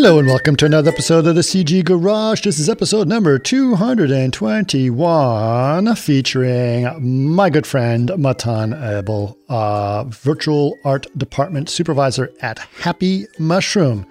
Hello and welcome to another episode of the CG Garage. This is episode number 221 featuring my good friend Matan Abel, uh, virtual art department supervisor at Happy Mushroom.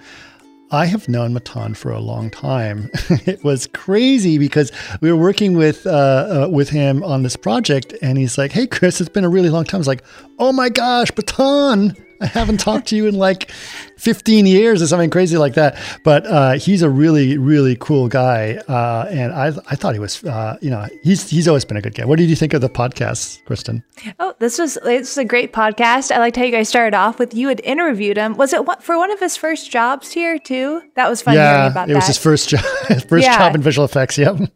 I have known Matan for a long time. it was crazy because we were working with uh, uh, with him on this project, and he's like, "Hey, Chris, it's been a really long time." I was like, "Oh my gosh, Matan!" I haven't talked to you in like 15 years or something crazy like that. But uh, he's a really, really cool guy. Uh, and I, I thought he was, uh, you know, he's, he's always been a good guy. What did you think of the podcast, Kristen? Oh, this was, it's a great podcast. I liked how you guys started off with you had interviewed him. Was it for one of his first jobs here too? That was fun yeah, hearing about it was his first job, first yeah. job in visual effects. Yep.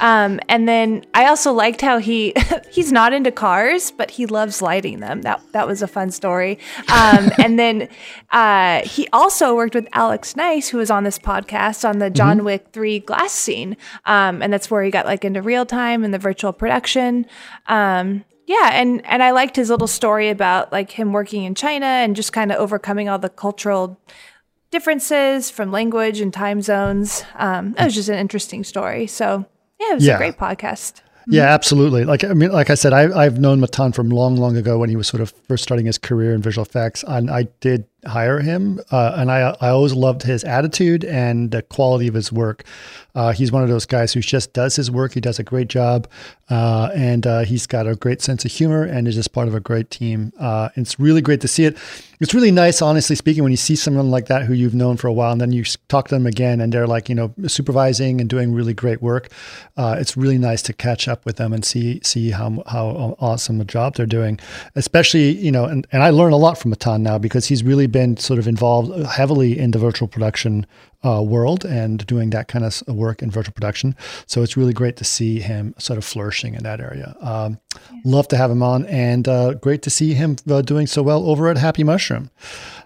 Um, and then I also liked how he he's not into cars, but he loves lighting them. That that was a fun story. Um, and then uh, he also worked with Alex Nice, who was on this podcast on the John mm-hmm. Wick Three glass scene, um, and that's where he got like into real time and the virtual production. Um, yeah, and and I liked his little story about like him working in China and just kind of overcoming all the cultural differences from language and time zones. Um, it was just an interesting story. So yeah, it was yeah. a great podcast. Yeah, absolutely. Like I mean, like I said, I, I've known Matan from long, long ago when he was sort of first starting his career in visual effects, and I did hire him, uh, and I I always loved his attitude and the quality of his work. Uh, he's one of those guys who just does his work. He does a great job, uh, and uh, he's got a great sense of humor and is just part of a great team. Uh, it's really great to see it. It's really nice, honestly speaking, when you see someone like that who you've known for a while, and then you talk to them again, and they're like, you know, supervising and doing really great work. Uh, it's really nice to catch up with them and see see how how awesome a job they're doing. Especially, you know, and, and I learn a lot from Matan now because he's really been sort of involved heavily in the virtual production uh, world and doing that kind of work in virtual production. So it's really great to see him sort of flourishing in that area. Um, love to have him on, and uh, great to see him uh, doing so well over at Happy Mushroom.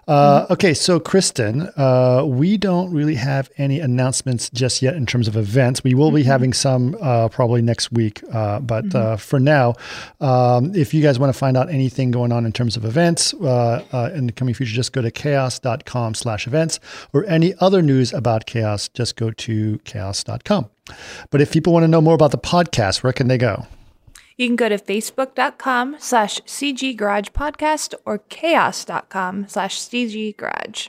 Uh, mm-hmm. okay, so Kristen, uh, we don't really have any announcements just yet in terms of events. We will be mm-hmm. having some uh, probably next week, uh, but mm-hmm. uh, for now, um, if you guys want to find out anything going on in terms of events uh, in the coming future, just go to chaos.com slash events or any other news about chaos, just go to chaos.com. But if people want to know more about the podcast, where can they go? You can go to facebook.com slash CG Garage Podcast or chaos.com slash CG Garage.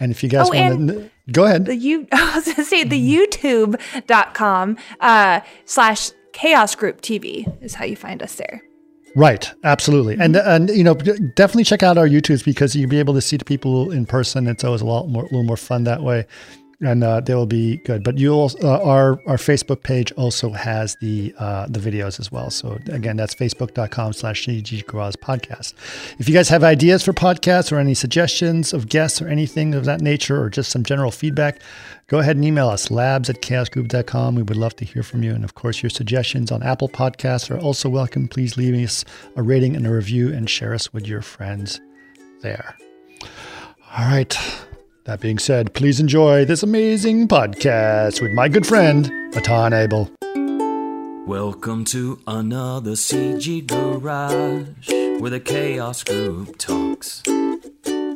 And if you guys oh, want to go ahead. The you I was gonna say the youtube.com uh slash chaos group TV is how you find us there. Right, absolutely, mm-hmm. and and you know definitely check out our YouTubes because you'll be able to see the people in person. It's always a lot more, a little more fun that way and uh, they will be good. But you will uh, our our Facebook page also has the uh, the videos as well. So again, that's facebook.com slash CG Podcast. If you guys have ideas for podcasts or any suggestions of guests or anything of that nature, or just some general feedback, go ahead and email us labs at chaosgroup.com. We would love to hear from you. And of course, your suggestions on Apple Podcasts are also welcome. Please leave us a rating and a review and share us with your friends there. All right. That being said, please enjoy this amazing podcast with my good friend, Matan Abel. Welcome to another CG Garage where the Chaos Group talks.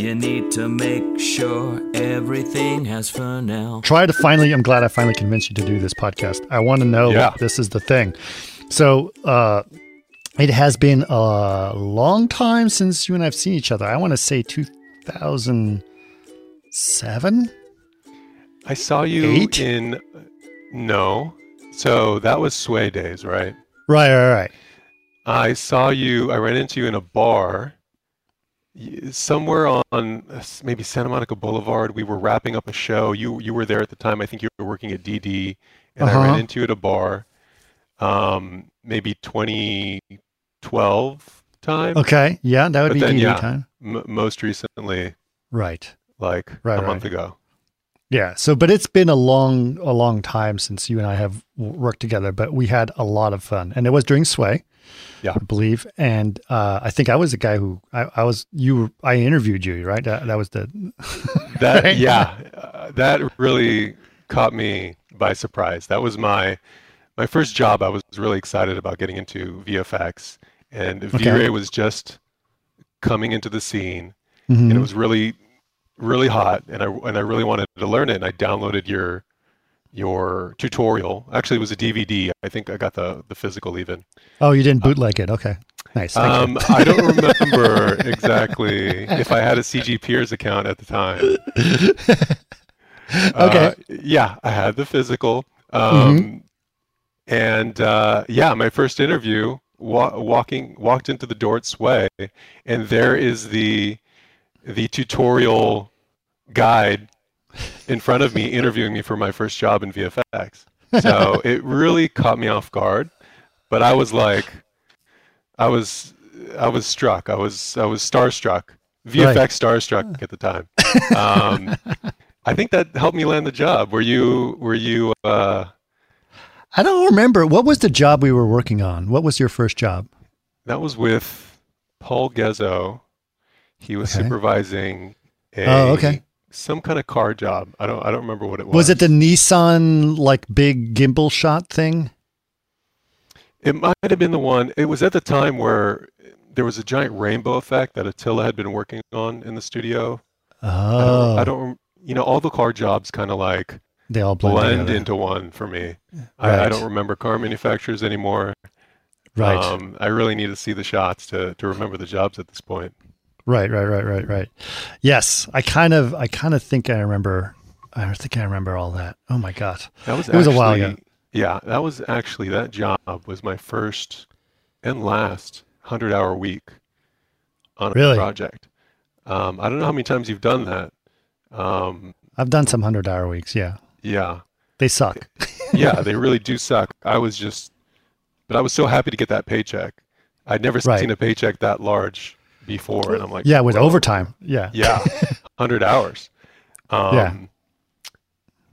you need to make sure everything has Fresnel. Try to finally, I'm glad I finally convinced you to do this podcast. I want to know yeah. this is the thing. So, uh, it has been a long time since you and I've seen each other. I want to say 2007. I saw you Eight? in no. So that was Sway days, right? Right, right, right. I saw you, I ran into you in a bar somewhere on maybe Santa Monica Boulevard. We were wrapping up a show. You you were there at the time. I think you were working at DD, and uh-huh. I ran uh-huh. into you at a bar. Um, maybe 2012 time. Okay, yeah, that would but be then, DD yeah, time. M- most recently, right, like right, a right. month ago. Yeah. So, but it's been a long, a long time since you and I have worked together, but we had a lot of fun. And it was during Sway, Yeah. I believe. And uh, I think I was the guy who I, I was, you, I interviewed you, right? That, that was the, That Right? yeah, uh, that really caught me by surprise. That was my my first job. I was really excited about getting into VFX, and V-Ray was just coming into the scene, and it was really really hot, and I and I really wanted to learn it. And I downloaded your your tutorial. Actually, it was a DVD. I think I got the the physical even. oh, you didn't bootleg it. Okay. Nice. Thank you. Um, I don't remember exactly if I had a CG Peers account at the time. Okay. Uh, yeah, I had the physical. Um, And uh, yeah, my first interview, wa- walking walked into the door at Sway, and there is the the tutorial guide in front of me interviewing me for my first job in VFX. So it really caught me off guard, but I was like, I was I was struck. I was I was starstruck. VFX Right. starstruck at the time. Um, I think that helped me land the job. Were you were you uh, I don't remember. What was the job we were working on? What was your first job? that was with Paul Gezzo. He was Okay. supervising a Oh, okay. some kind of car job. I don't I don't remember what it was. Was it the Nissan like big gimbal shot thing? It might have been the one. It was at the time where there was a giant rainbow effect that Attila had been working on in the studio. I Oh, don't, I don't you know, all the car jobs kind of like they all blend, blend into one for me. I, I don't remember car manufacturers anymore. Right, Um, I really need to see the shots to, to remember the jobs at this point. Right, right, right, right, right. Yes, I kind of, I kind of think I remember. I think I remember all that. Oh my god, That was It was a while ago. Yeah, that was actually that job was my first and last hundred hour week on a Really? project. Um, I don't know how many times you've done that. Um, I've done some hundred hour weeks. Yeah, yeah, they suck. yeah, they really do suck. I was just, but I was so happy to get that paycheck. I'd never Right. seen a paycheck that large before, and I'm like, Yeah, with overtime. Yeah, Yeah, hundred hours. Um, Yeah.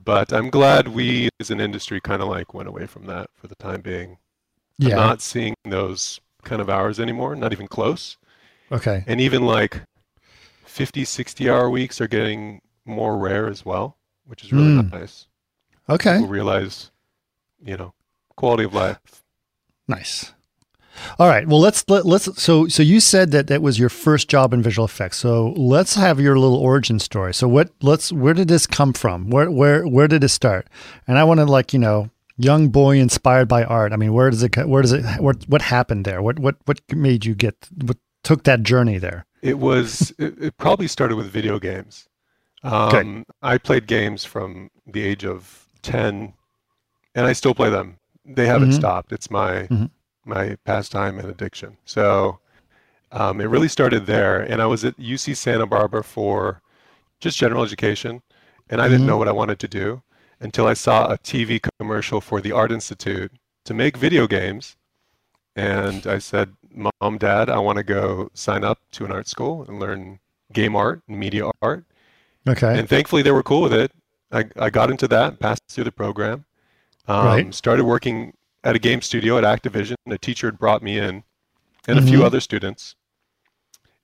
But I'm glad we, as an industry, kind of like went away from that for the time being. yeah. I'm not seeing those kind of hours anymore, not even close. okay. And even like 50, 60 hour weeks are getting more rare as well, which is really Mm. nice. Okay. People realize, you know, quality of life. Nice. All right. Well, let's let, let's so so you said that that was your first job in visual effects. So let's have your little origin story. So what let's where did this come from? Where where where did it start? And I want to like you know young boy inspired by art. I mean, where does it where does it what what happened there? What what what made you get what took that journey there? It was, it, it probably started with video games. Um, I played games from the age of 10, and I still play them. They haven't Mhm. stopped. It's my Mhm. My pastime and addiction. So um, it really started there. And I was at UC Santa Barbara for just general education, and I didn't Mhm. know what I wanted to do until I saw a TV commercial for the Art Institute to make video games. And I said, Mom, Dad, I want to go sign up to an art school and learn game art and media art. Okay. And thankfully, they were cool with it. I, I got into that, passed through the program, um, Right. started working at a game studio at Activision. A teacher had brought me in, and a few Mhm. other students.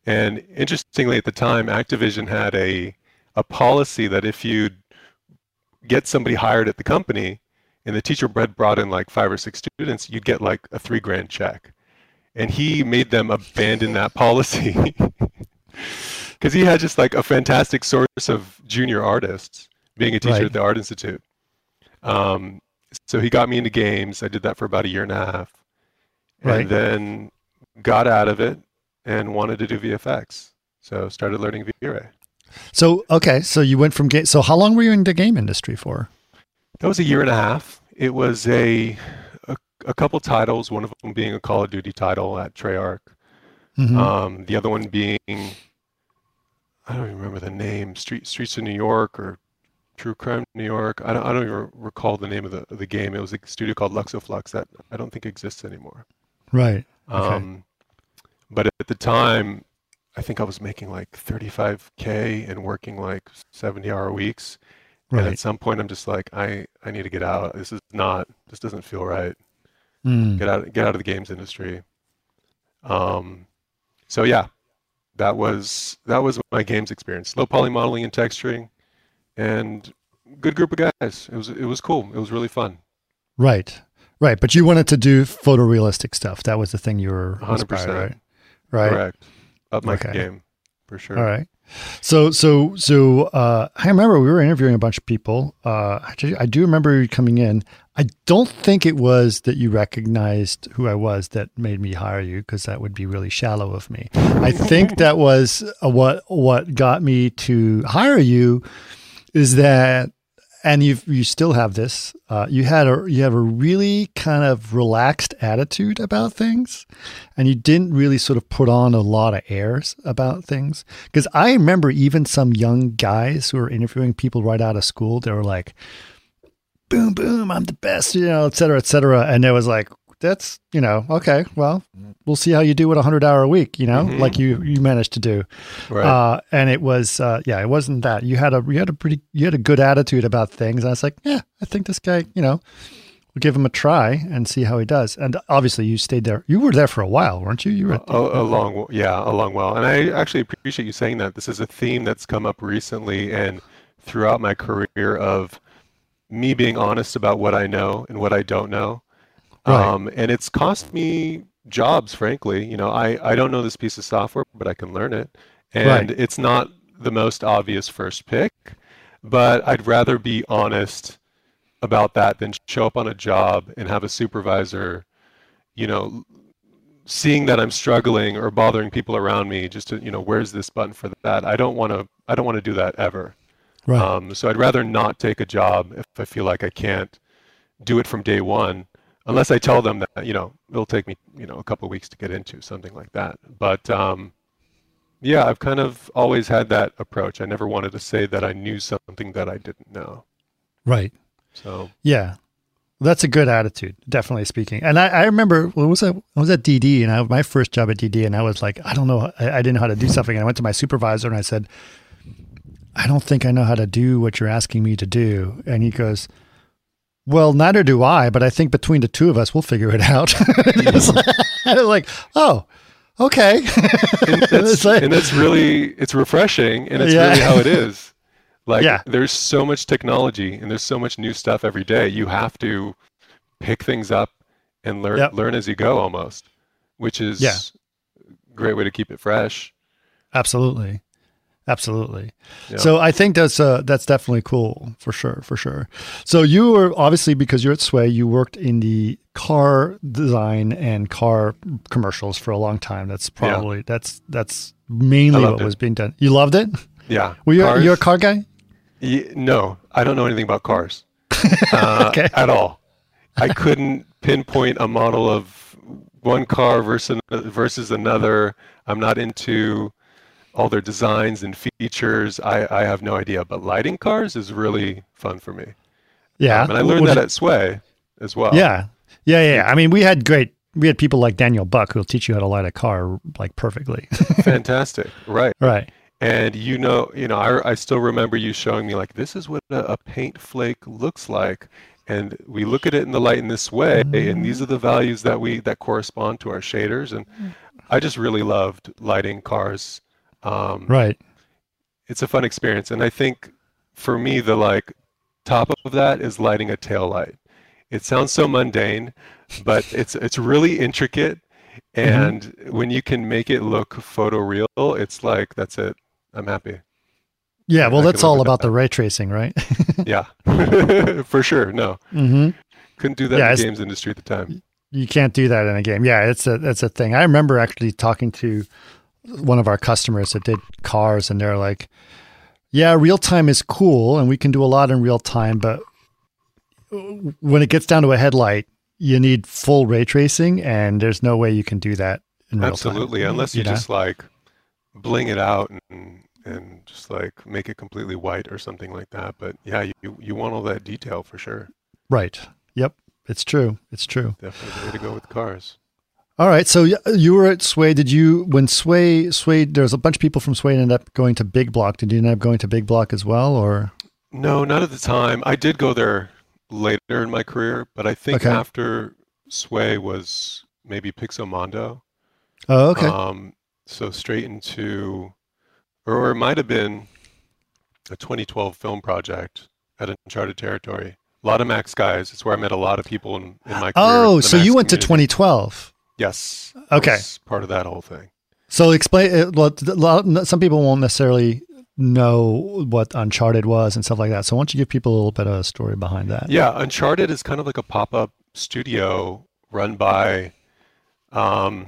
And interestingly, at the time, Activision had a a policy that if you get somebody hired at the company, and the teacher had brought in like five or six students, you'd get like a three grand check. And he made them abandon that policy because he had just like a fantastic source of junior artists being a teacher Right. at the Art Institute. Um, so he got me into games. I did that for about a year and a half, and then got out of it and wanted to do VFX. So started learning V-Ray. So okay. So you went from game. So how long were you in the game industry for? That was a year and a half. It was a a, a couple titles. One of them being a Call of Duty title at Treyarch. Mhm. Um, the other one being I don't even remember the name. Street Streets of New York or True Crime New York. I don't I don't even recall the name of the of the game. It was a studio called Luxoflux that I don't think exists anymore. right. Okay. Um, but at the time, I think I was making like 35k and working like 70 hour weeks. And Right. at some point, I'm just like, I, I need to get out. This is not. This doesn't feel right. Mm. Get out. Get out of the games industry. Um, so yeah, that was that was my games experience. Low poly modeling and texturing, and good group of guys. It was it was cool. It was really fun. Right. Right. But you wanted to do photorealistic stuff. That was the thing you were 100%. right? Right. Correct. Up my Okay. game, for sure. All right. So, so, so, uh, I remember we were interviewing a bunch of people. Uh, I do remember you coming in. I don't think it was that you recognized who I was that made me hire you because that would be really shallow of me. I think that was uh, what, what got me to hire you is that, and you you still have this. Uh, you had a you have a really kind of relaxed attitude about things, and you didn't really sort of put on a lot of airs about things. Because I remember even some young guys who were interviewing people right out of school. They were like, "Boom, boom, I'm the best," you know, et cetera, et cetera. And it was like, "That's you know, okay, well, we'll see how you do with a hundred hour a week, you know, Mhm. like you you managed to do." Right. Uh, and it was, uh, yeah, it wasn't that you had a, you had a pretty, you had a good attitude about things. And I was like, yeah, I think this guy, you know, we'll give him a try and see how he does. And obviously you stayed there. You were there for a while, weren't you? You were, a, a long, yeah, a long while. And I actually appreciate you saying that. This is a theme that's come up recently and throughout my career of me being honest about what I know and what I don't know. Right. Um, and it's cost me jobs, frankly. You know, I, I don't know this piece of software, but I can learn it. And Right. it's not the most obvious first pick, but I'd rather be honest about that than show up on a job and have a supervisor, you know, seeing that I'm struggling or bothering people around me just to, you know, where's this button for that? I don't want to I don't want to do that ever. right. Um, so I'd rather not take a job if I feel like I can't do it from day one, unless I tell them that, you know, it'll take me, you know, a couple of weeks to get into something like that. But um, yeah, I've kind of always had that approach. I never wanted to say that I knew something that I didn't know. right. So Yeah. That's a good attitude, definitely speaking. And I, I remember when was I, I was at DD and I my first job at DD and I was like, I don't know, I, I didn't know how to do something. And I went to my supervisor and I said, I don't think I know how to do what you're asking me to do. And he goes, Well, neither do I, but I think between the two of us, we'll figure it out. It's like- Oh, okay. and It's that's, like- and that's really it's refreshing and it's Yeah. really how it is like Yeah. there's so much technology and there's so much new stuff every day you have to pick things up and learn Yep. learn as you go almost which is Yeah. a great way to keep it fresh Absolutely. Absolutely. Yeah. So I think that's uh, that's definitely cool for sure, for sure. So you were obviously because you're at Sway, you worked in the car design and car commercials for a long time. That's probably that's that's mainly what it. was being done. You loved it? yeah Were you Cars? you're a car guy? Ye- no i don't know anything about cars uh, Okay. at all i couldn't pinpoint a model of one car versus versus another i'm not into all their designs and features i i have no idea but lighting cars is really fun for me Yeah. Um, and i learned that at sway as well Yeah. Yeah, yeah, yeah. I mean, we had great we had people like Daniel Buck who'll teach you how to light a car like perfectly. fantastic right right. and you know you know I, I still remember you showing me like this is what a, a paint flake looks like and we look at it in the light in this way and these are the values that we that correspond to our shaders and i just really loved lighting cars um, Right. it's a fun experience and i think for me the like top of that is lighting a tail light it sounds so mundane but it's it's really intricate and when you can make it look photoreal it's like that's it i'm happy Yeah, well that's all about that. the ray tracing, right? yeah for sure no mm-hmm. couldn't do that Yeah, in the games industry at the time You can't do that in a game. Yeah, it's a it's a thing. I remember actually talking to one of our customers that did cars, and they're like, "Yeah, real time is cool, and we can do a lot in real time, but when it gets down to a headlight, you need full ray tracing, and there's no way you can do that in real time. absolutely time. unless you, know? just like bling it out and and just like make it completely white or something like that but yeah you you want all that detail for sure right. Yep, it's true. It's true. definitely the way to go with cars All right. So you were at Sway. Did you when Sway Sway? There's a bunch of people from Sway ended up going to Big Block. Did you end up going to Big Block as well, or No, not at the time. I did go there later in my career, but I think Okay. after Sway was maybe Pixomondo. Oh, okay. Um, so straight into, or it might have been a 2012 film project at Uncharted Territory. A lot of Max guys. It's where I met a lot of people in, in my career. oh, so you went to 2012. Yes. Okay. part of that whole thing. So explain. uh, Well, some people won't necessarily know what Uncharted was and stuff like that. So why don't you give people a little bit of a story behind that? Yeah, Uncharted is kind of like a pop-up studio run by um,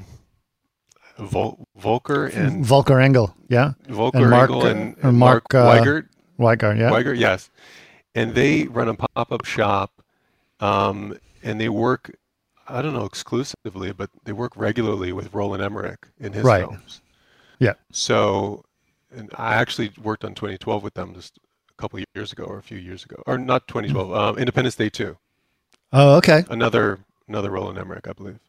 Vol- Volker and Volker Engel, yeah, Volker and Marc, Engel and, and Marc, Marc, uh, Weigert. Weigert, yeah. Weiger, yes. And they run a pop-up shop, um, and they work, I don't know exclusively, but they work regularly with Roland Emmerich in his Right. films. Yeah. So, and I actually worked on 2012 with them just a couple of years ago, or a few years ago, or not 2012, um, Independence Day 2, Oh, okay. another another Roland Emmerich, I believe.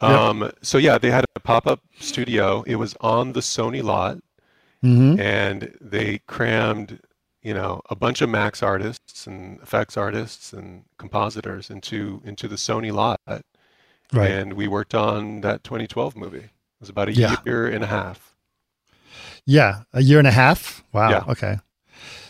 Um, so yeah, they had a pop-up studio. It was on the Sony lot hmm and they crammed you know a bunch of max artists and effects artists and compositors into into the sony lot Right. and we worked on that 2012 movie it was about a Yeah. year and a half yeah, a year and a half. Wow. Yeah. Okay.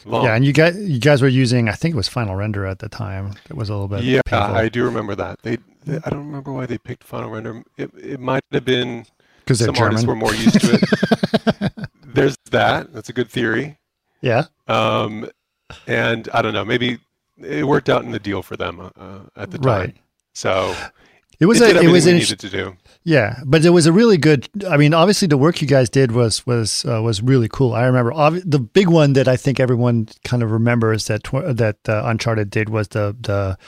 long Yeah, and you guys, you guys were using, I think it was Final Render at the time. It was a little bit yeah painful i do remember that they, they i don't remember why they picked final render it, it might have been because some artists were more used to it there's that that's a good theory yeah. um, and i don't know maybe it worked out in the deal for them uh, at the time Right. so It was it a, it was an, needed to do Yeah, but it was a really good. I mean, obviously, the work you guys did was was uh, was really cool. I remember obvi- the big one that I think everyone kind of remembers that tw- that uh, Uncharted did was the the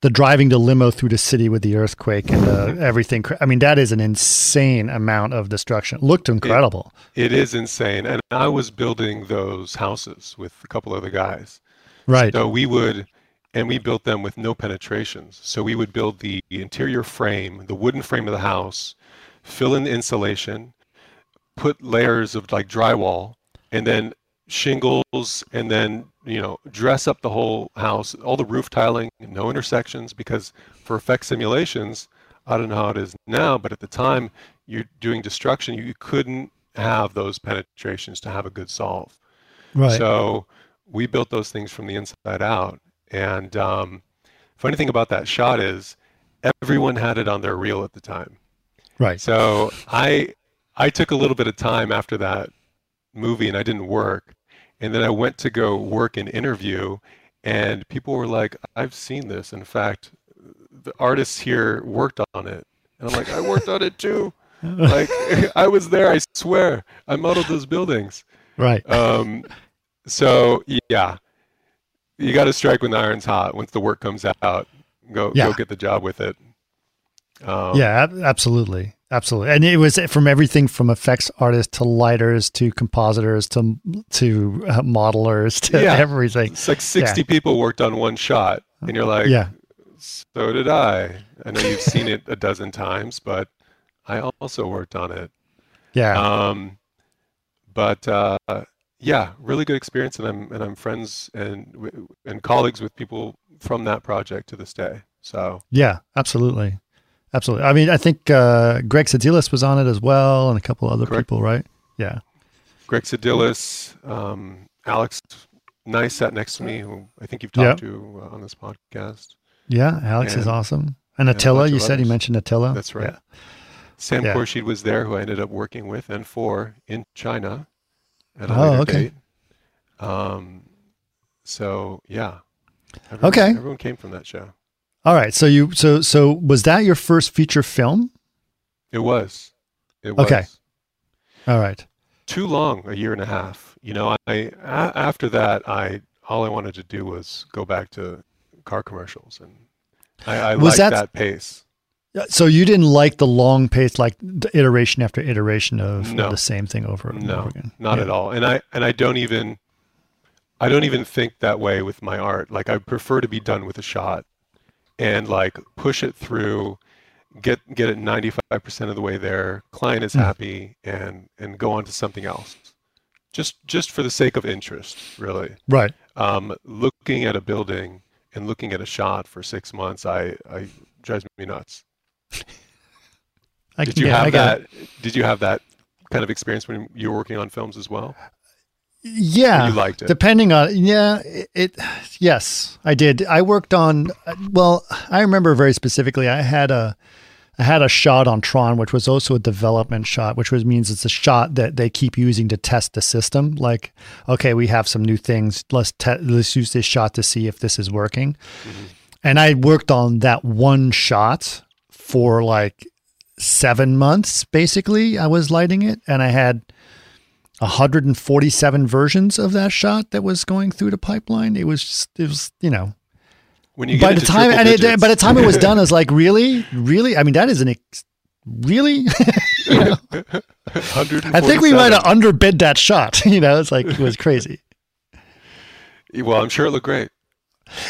the driving the limo through the city with the earthquake and uh, everything. I mean, that is an insane amount of destruction. It looked incredible. It is insane. And I was building those houses with a couple other guys. right. So we would, and we built them with no penetrations. So we would build the interior frame, the wooden frame of the house, fill in the insulation, put layers of like drywall, and then shingles, and then, you know, dress up the whole house, all the roof tiling, no intersections, because for effect simulations, I don't know how it is now, but at the time you're doing destruction, you couldn't have those penetrations to have a good solve. right. So we built those things from the inside out. And um, funny thing about that shot is everyone had it on their reel at the time. right. So I I took a little bit of time after that movie and I didn't work. And then I went to go work an interview and people were like, I've seen this. In fact, the artists here worked on it. And I'm like, I worked on it too. Like I was there, I swear. I modeled those buildings. Right. Um, so yeah, you got to strike when the iron's hot. Once the work comes out, go Yeah. go get the job with it. Um, yeah. Absolutely. Absolutely. And it was from everything from effects artists to lighters to compositors to to uh, modelers to Yeah. everything. it's like sixty people worked on one shot, and you're like, Yeah. so did I. I know you've seen it a dozen times, but I also worked on it. Yeah. Um, but uh, yeah, really good experience, and I'm and I'm friends and and colleagues with people from that project to this day. So Yeah, absolutely. Absolutely. I mean, I think uh, Greg Sedilis was on it as well and a couple other Correct. people, right? Yeah. Greg Sedilis, um, Alex Nice sat next to me, who I think you've talked to uh, on this podcast. Yeah. Alex is awesome. And a Attila, you said he mentioned Attila. That's right. Yeah. Sam Yeah. Khurshid was there, who I ended up working with and for in China at a Oh, later okay. date. Um, so yeah, everyone, Okay. everyone came from that show. All right. So you so so was that your first feature film? It was, it was Okay. All right. too long, a year and a half. You know, I after that, I all I wanted to do was go back to car commercials, and I, I Was liked that- that pace. Yeah, So you didn't like the long pace, like the iteration after iteration of No. the same thing over and No, over again. No, not Yeah. at all. And I and I don't even I don't even think that way with my art. Like I prefer to be done with a shot and like push it through, get get it 95% of the way there, client is Hmm. happy and and go on to something else. Just just for the sake of interest, really. Right. um, looking at a building and looking at a shot for six months, I, I drives me nuts. I, Did you yeah, I have it. that? Did you have that kind of experience when you were working on films as well? Yeah, you liked it? Depending on yeah, it, it. Yes, I did. I worked on. Well, I remember very specifically. I had a. I had a shot on Tron, which was also a development shot, which was means it's a shot that they keep using to test the system. Like, okay, we have some new things. Let's te- let's use this shot to see if this is working. Mm-hmm. And I worked on that one shot for like seven months. Basically, I was lighting it, and I had 147 versions of that shot that was going through the pipeline. It was just, it was, you know, When you get by the time and it, by the time it was done, I was like, really, really. I mean, that is an ex- really. I think we might have underbid that shot. You know, it's like it was crazy. Well, I'm sure it looked great.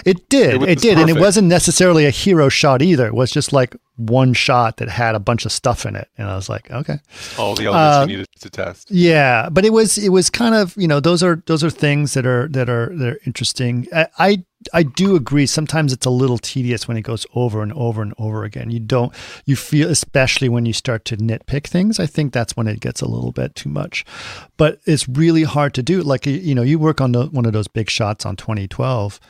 It did, It it, did, and it wasn't necessarily a hero shot either. It was just like one shot that had a bunch of stuff in it, and I was like, okay. All the elements Uh, you needed to test. Yeah, but it was it was kind of you know those are those are things that are that are that are interesting. I, I I do agree. Sometimes it's a little tedious when it goes over and over and over again. You don't you feel especially when you start to nitpick things. I think that's when it gets a little bit too much. But it's really hard to do. Like you- you know, you work on the, one of those big shots on 2012.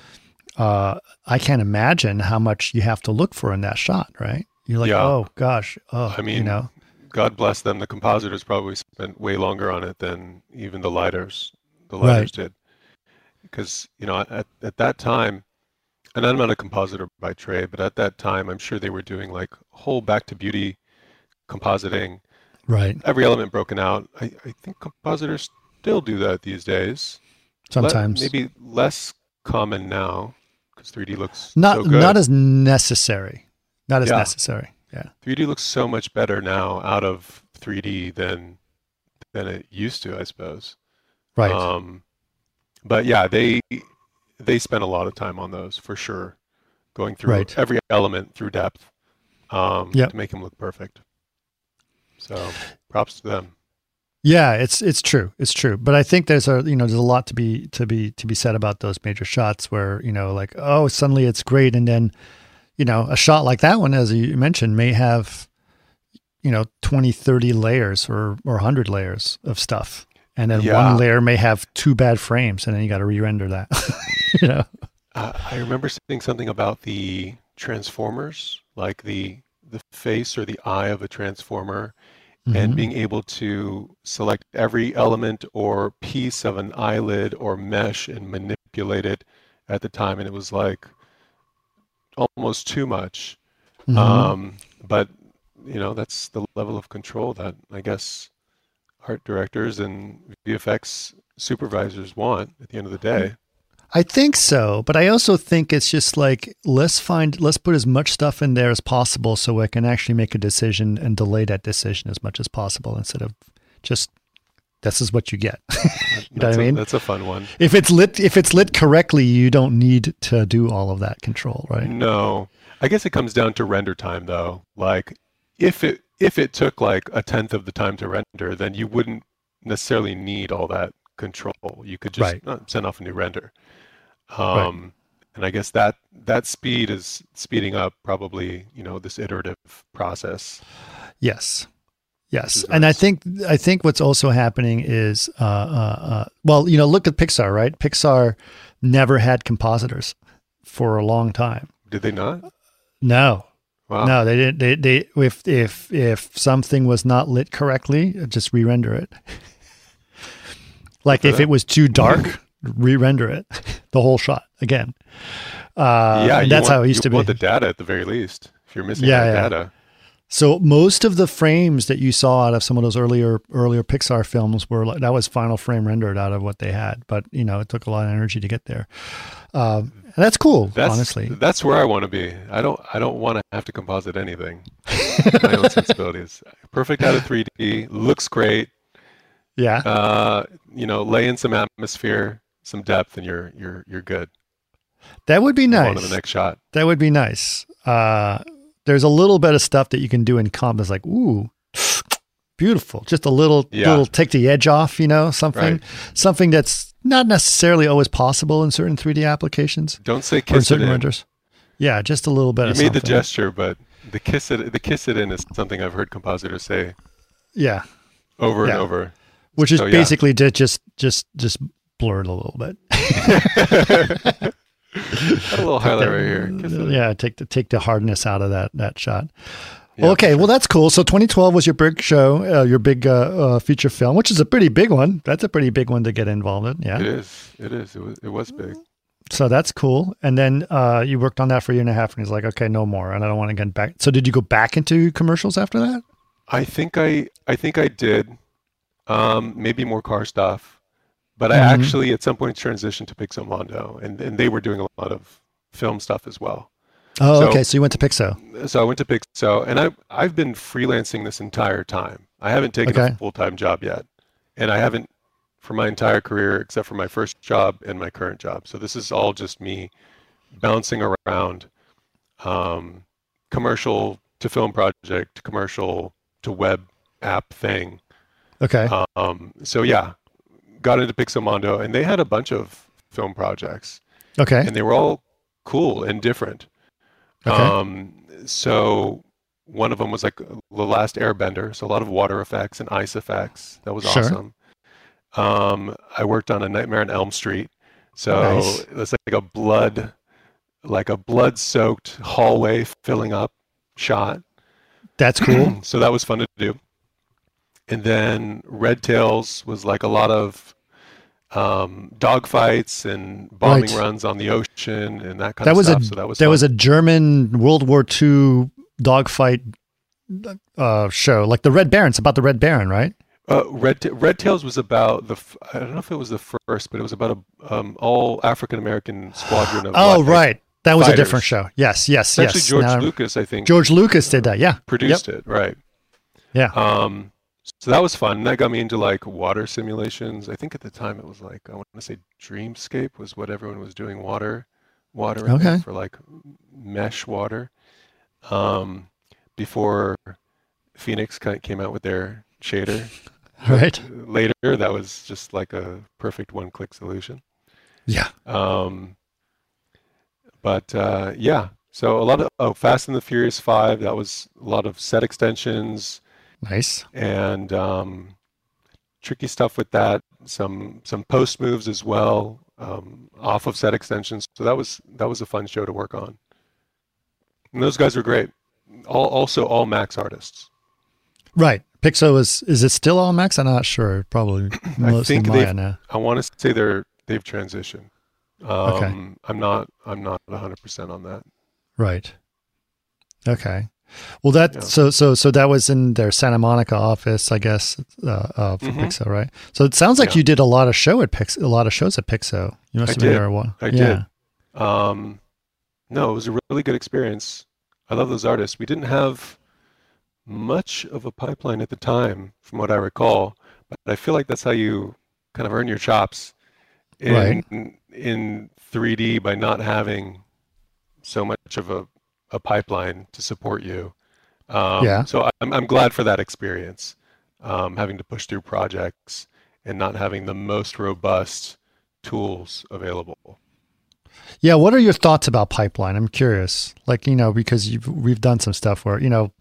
Uh, I can't imagine how much you have to look for in that shot. Right? You're like, Yeah. oh gosh, oh, I mean, you know, God bless them. The compositors probably spent way longer on it than even the lighters, the Right. lighters did. Because you know, at at that time, and I'm not a compositor by trade, but at that time, I'm sure they were doing like whole back to beauty compositing, right? every element broken out. I, I think compositors still do that these days. Sometimes maybe less common now because 3D looks not so good. not as necessary not as Yeah. necessary yeah 3D looks so much better now out of 3D than than it used to, I suppose. right Um, but yeah, they they spent a lot of time on those for sure, going through Right. every element through depth um, Yep. to make them look perfect. So props to them. Yeah it's it's true it's true. But i think there's a you know there's a lot to be to be to be said about those major shots where you know like oh suddenly it's great. And then you know a shot like that one as you mentioned may have you know 20 30 layers or or 100 layers of stuff. And then Yeah. one layer may have two bad frames and then you got to re-render that you know? Uh, I remember seeing something about the transformers, like the the face or the eye of a transformer, and Mhm. being able to select every element or piece of an eyelid or mesh and manipulate it at the time, and it was like almost too much. Mhm. Um, but you know, that's the level of control that I guess art directors and VFX supervisors want at the end of the day. I think so, but I also think it's just like let's find let's put as much stuff in there as possible so I can actually make a decision and delay that decision as much as possible instead of just this is what you get. you know what I a- mean? that's a fun one. If it's lit if it's lit correctly, you don't need to do all of that control, right? No, I guess it comes down to render time though. Like if it if it took like a tenth of the time to render, then you wouldn't necessarily need all that control. You could just Right. send off a new render. Um, And I guess that that speed is speeding up probably you know this iterative process. Yes. Yes. And I think I think what's also happening is uh, uh, uh, well, you know, look at Pixar, right? Pixar never had compositors for a long time. Did they not? No, Wow. No, they didn't. They, they if if if something was not lit correctly, just re-render it. like if it was too dark, re-render it, the whole shot again. Uh, yeah, and that's want, how it used to be. want the data at the very least. If you're missing Yeah, yeah. data, So most of the frames that you saw out of some of those earlier earlier Pixar films were like that was final frame rendered out of what they had, but you know it took a lot of energy to get there. Um, that's cool, that's honestly. that's where I want to be. I don't I don't want to have to composite anything. My own sensibilities. Perfect out of 3D, looks great. Yeah, Uh, you know, lay in some atmosphere, some depth, and you're you're you're good. that would be Move On nice. to the next shot. That would be nice. Uh, there's a little bit of stuff that you can do in comp that's like, ooh, beautiful. Just a little, Yeah. little take the edge off, you know, something, Right. something that's not necessarily always possible in certain 3D applications Don't say in kiss it certain in. renders. Yeah, just a little bit. You made the gesture, but the kiss it the kiss it in is something I've heard compositors say Yeah, over Yeah. and over. Which is So, yeah. basically to just just just blur it a little bit. A little highlight right here. Kiss it in. yeah, take the take the hardness out of that that shot. Yeah, okay, well that's cool. So 2012 was your big show, uh, your big uh, uh, feature film, which is a pretty big one. That's a pretty big one to get involved in. Yeah. It is. It is. It was. It was big. So that's cool. And then uh, you worked on that for a year and a half, and he's like, okay, no more, and I don't want to get back. So did you go back into commercials after that? I think I. I think I did. Um, maybe more car stuff, but I Mhm. actually at some point transitioned to Pixomondo, and and they were doing a lot of film stuff as well. Oh, So- okay. So you went to Pixo. So I went to Pixo, and I I've been freelancing this entire time. I haven't taken Okay. a full time job yet, and I haven't for my entire career except for my first job and my current job. So this is all just me bouncing around, um, commercial to film project to commercial to web app thing. Okay. Um, so yeah, got into Pixomondo, and they had a bunch of film projects okay. and they were all cool and different. Okay. Um, so one of them was like the last Airbender, so a lot of water effects and ice effects. That was Sure. awesome. Um, I worked on a Nightmare on Elm Street, so Nice. it was like a blood, like a blood-soaked hallway filling up shot. That's cool. so that was fun to do. And then Red Tails was like a lot of um, dogfights and bombing Right. runs on the ocean and that kind that of was stuff. a so that was there fun. was a German World War II dogfight uh, show, like the Red Baron. It's about the Red Baron, right? uh, Red Ta- Red Tails was about the f- I don't know if it was the first, but it was about a um, all African American squadron of Oh, right. That was a different show. Yes, yes, yes. Actually, George Now- Lucas, I think, George Lucas did that. Yeah. produced it. Right. Yeah. Um, so that was fun. That got me into like water simulations. I think at the time it was like I want to say Dreamscape was what everyone was doing water, water Okay. for like mesh water. Um, before Phoenix ki- came out with their shader Right. later, that was just like a perfect one-click solution. Yeah. Um, but uh, yeah, so a lot of oh, Fast and the Furious Five. That was a lot of set extensions Nice. and um, tricky stuff with that. Some some post moves as well um, off of set extensions. So that was that was a fun show to work on. And those guys were great. All also all Max artists. Right. Pixo is is it still all Max? I'm not sure. Probably mostly think they've- now. I want to say they're they've transitioned. Um, I'm not I'm not 100 percent on that. Right. Okay. Well, that Yeah. so so so that was in their Santa Monica office, I guess, uh, uh, for Mhm. Pixo, right? So it sounds like Yeah. you did a lot of show at Pix, a lot of shows at Pixo. You must I have been did. there a while. I yeah. did. Um, no, it was a really good experience. I love those artists. We didn't have much of a pipeline at the time, from what I recall, but I feel like that's how you kind of earn your chops in Right. in 3D by not having so much of a, a pipeline to support you. Um, Yeah. So I'm I'm glad for that experience, um, having to push through projects and not having the most robust tools available. Yeah. What are your thoughts about pipeline? I'm curious. Like you know, because you've we've done some stuff where you know,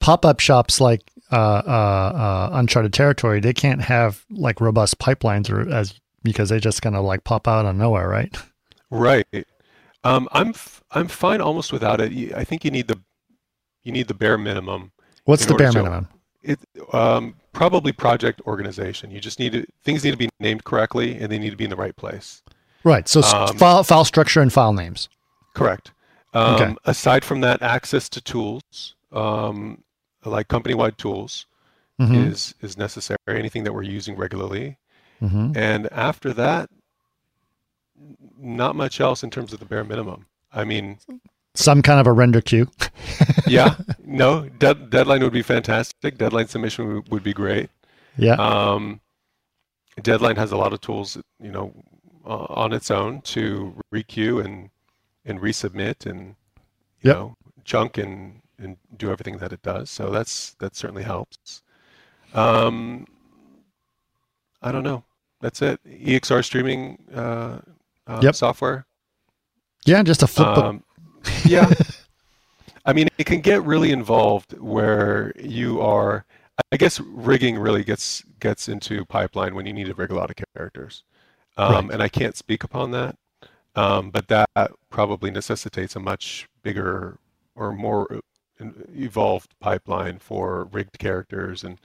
pop up shops like uh, uh, uh, Uncharted Territory, they can't have like robust pipelines or as because they just kind of like pop out of nowhere, right? Right. Um, I'm f- I'm fine almost without it. I think you need the you need the bare minimum. What's the bare to- minimum? It um, probably project organization. You just need to things need to be named correctly and they need to be in the right place. Right. So Um, file file structure and file names. Correct. Um, Okay. Aside from that, access to tools um, like company-wide tools Mhm. is is necessary. Anything that we're using regularly, hmm and after that, not much else in terms of the bare minimum. I mean, Some kind of a render queue. yeah, no, dead, deadline would be fantastic. Deadline submission would, would be great. Yeah. Um, deadline has a lot of tools, you know, uh, on its own to requeue and and resubmit and you Yep. know chunk and and do everything that it does. So that's that certainly helps. Um, I don't know. That's it. EXR streaming uh, uh, Yep. software. Yeah, just a flip. Um, yeah. I mean, it can get really involved where you are. I guess rigging really gets gets into pipeline when you need to rig a lot of characters, um, Right. and I can't speak upon that. Um, but that probably necessitates a much bigger or more evolved pipeline for rigged characters and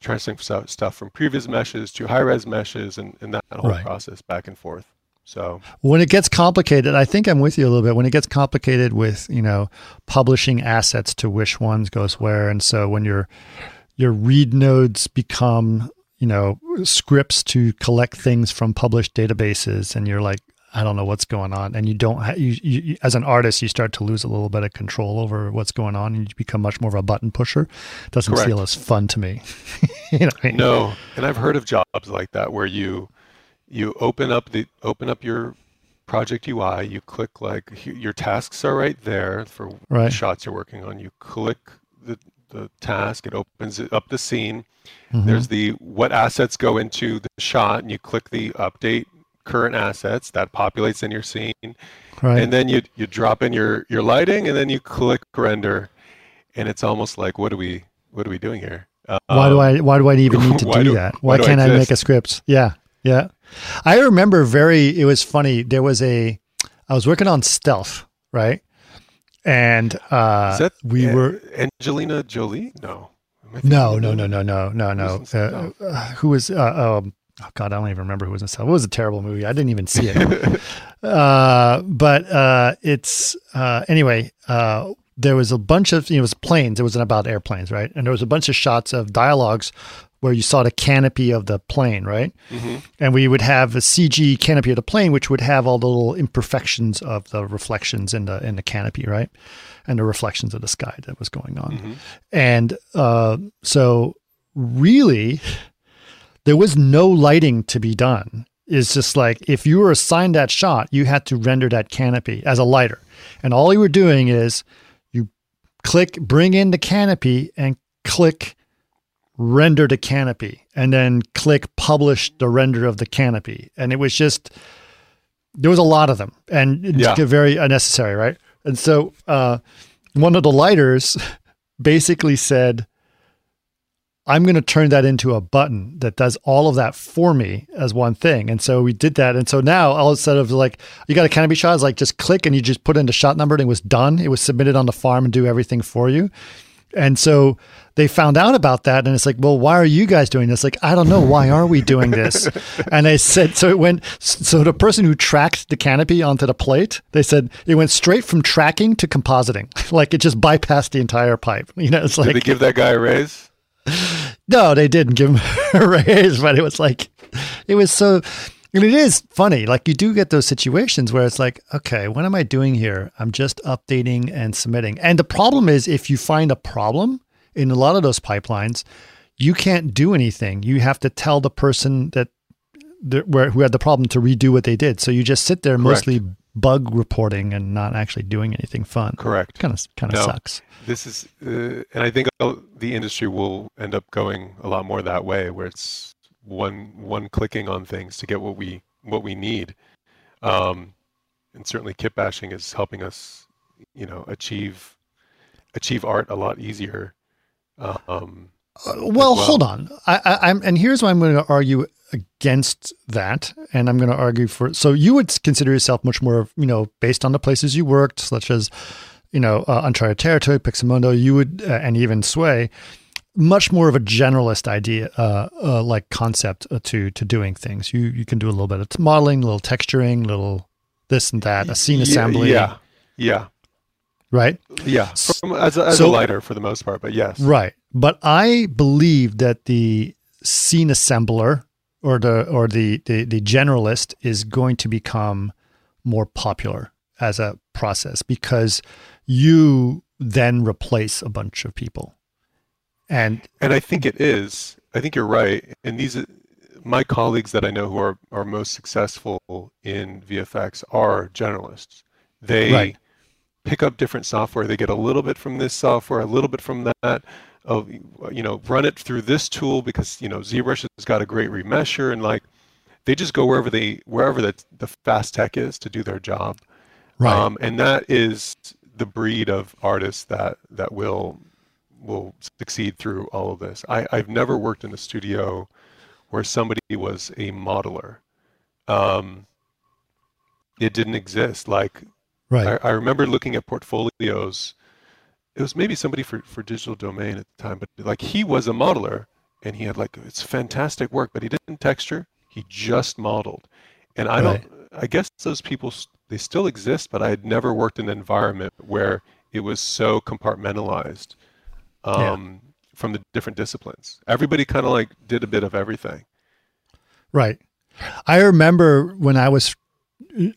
transferring stuff from previous meshes to high-res meshes and, and that whole Right. process back and forth. So when it gets complicated, I think I'm with you a little bit. When it gets complicated with you know publishing assets to which ones goes where, and so when your your read nodes become you know scripts to collect things from published databases, and you're like, I don't know what's going on, and you don't ha- you, you as an artist you start to lose a little bit of control over what's going on, and you become much more of a button pusher. It Doesn't Correct. feel as fun to me. you know I mean? No, and I've heard of jobs like that where you you open up the open up your project UI, you click like your tasks are right there for the Right. shots you're working on. You click the the task, it opens up the scene. Mhm. There's the what assets go into the shot, and you click the update current assets that populates in your scene, right. and then you you drop in your your lighting, and then you click render, and it's almost like what are we what are we doing here? why do Um, I why do I even need to do, do- that? why Why do can't I, make a script? Yeah. Yeah. I remember very it was funny. There was a I was working on stealth, right? And uh that we A- were Angelina Jolie? No. No, no, no, no, no, no, no. Uh, uh, who was uh, um oh god, I don't even remember who was in stealth. It was a terrible movie. I didn't even see it. uh but uh it's uh anyway, uh there was a bunch of you know, it was planes. It wasn't about airplanes, right? And there was a bunch of shots of dialogues where you saw the canopy of the plane, right? Mhm. And we would have a CG canopy of the plane, which would have all the little imperfections of the reflections in the in the canopy, right? And the reflections of the sky that was going on. Mhm. And uh, so, really, there was no lighting to be done. It's just like if you were assigned that shot, you had to render that canopy as a lighter. And all you were doing is you click bring in the canopy and click render the canopy and then click publish the render of the canopy. And it was just, there was a lot of them and Yeah. very unnecessary, right? And so uh, one of the lighters basically said, I'm going to turn that into a button that does all of that for me as one thing. And so we did that. And so now all instead of like, you got a canopy shot, it's like just click and you just put in the shot number and it was done. It was submitted on the farm and do everything for you. And so they found out about that and it's like, well, why are you guys doing this? Like, I don't know. Why are we doing this? and they said, so it went, so the person who tracked the canopy onto the plate, they said it went straight from tracking to compositing. like it just bypassed the entire pipe. You know, it's Did like, they give that guy a raise? no, they didn't give him a raise, but it was like, it was so, and it is funny. Like you do get those situations where it's like, okay, what am I doing here? I'm just updating and submitting. And the problem is if you find a problem in a lot of those pipelines, you can't do anything. You have to tell the person that the, where who had the problem to redo what they did. So you just sit there Correct. mostly bug reporting and not actually doing anything fun. Correct. Kind of kind of No. sucks. This is, uh, and I think the industry will end up going a lot more that way, where it's one one clicking on things to get what we what we need. Um, and certainly, kit bashing is helping us, you know, achieve achieve art a lot easier. Um, Uh, well, well. hold on. I, I, I'm, and here's why I'm going to argue against that, and I'm going to argue for. So you would consider yourself much more, you know, based on the places you worked, such as, you know, uh, Uncharted Territory, Pixomondo. You would, uh, and even Sway, much more of a generalist idea, uh, uh, like concept uh, to to doing things. You you can do a little bit of modeling, a little texturing, little this and that, a scene yeah, assembly, Yeah, yeah, right? yeah. From, as a, as So- a lighter for the most part, but yes, Right. But I believe that the scene assembler or the or the, the the generalist is going to become more popular as a process because you then replace a bunch of people. And And I think it is. I think you're right. And these, my colleagues that I know who are, are most successful in VFX are generalists. They Right. Pick up different software. They get a little bit from this software, a little bit from that. Of you know, run it through this tool because you know ZBrush has got a great remesher and like they just go wherever they wherever the the fast tech is to do their job. Right. Um, and that is the breed of artists that that will will succeed through all of this. I, I've never worked in a studio where somebody was a modeler. Um, it didn't exist. Like right. I, I remember looking at portfolios. It was maybe somebody for, for digital domain at the time, but like he was a modeler and he had like it's fantastic work, but he didn't texture. He just modeled, and I Right. don't. I guess those people they still exist, but I had never worked in an environment where it was so compartmentalized Yeah. um, from the different disciplines. Everybody kind of like did a bit of everything. Right. I remember when I was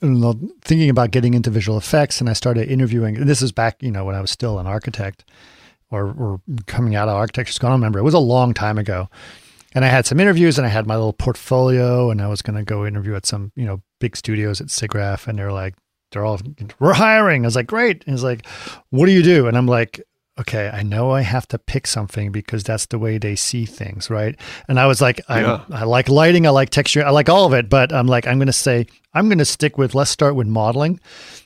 Uh, uh, thinking about getting into visual effects and I started interviewing. This is back, you know, when I was still an architect or, or coming out of architecture school. I don't remember. It was a long time ago. And I had some interviews and I had my little portfolio and I was going to go interview at some, you know, big studios at SIGGRAPH and they're like, they're all, we're hiring. I was like, great. And it's like, what do you do? And I'm like, okay, I know I have to pick something because that's the way they see things, right? And I was like, I, Yeah. I like lighting, I like texture, I like all of it, but I'm like, I'm going to say, I'm going to stick with, let's start with modeling.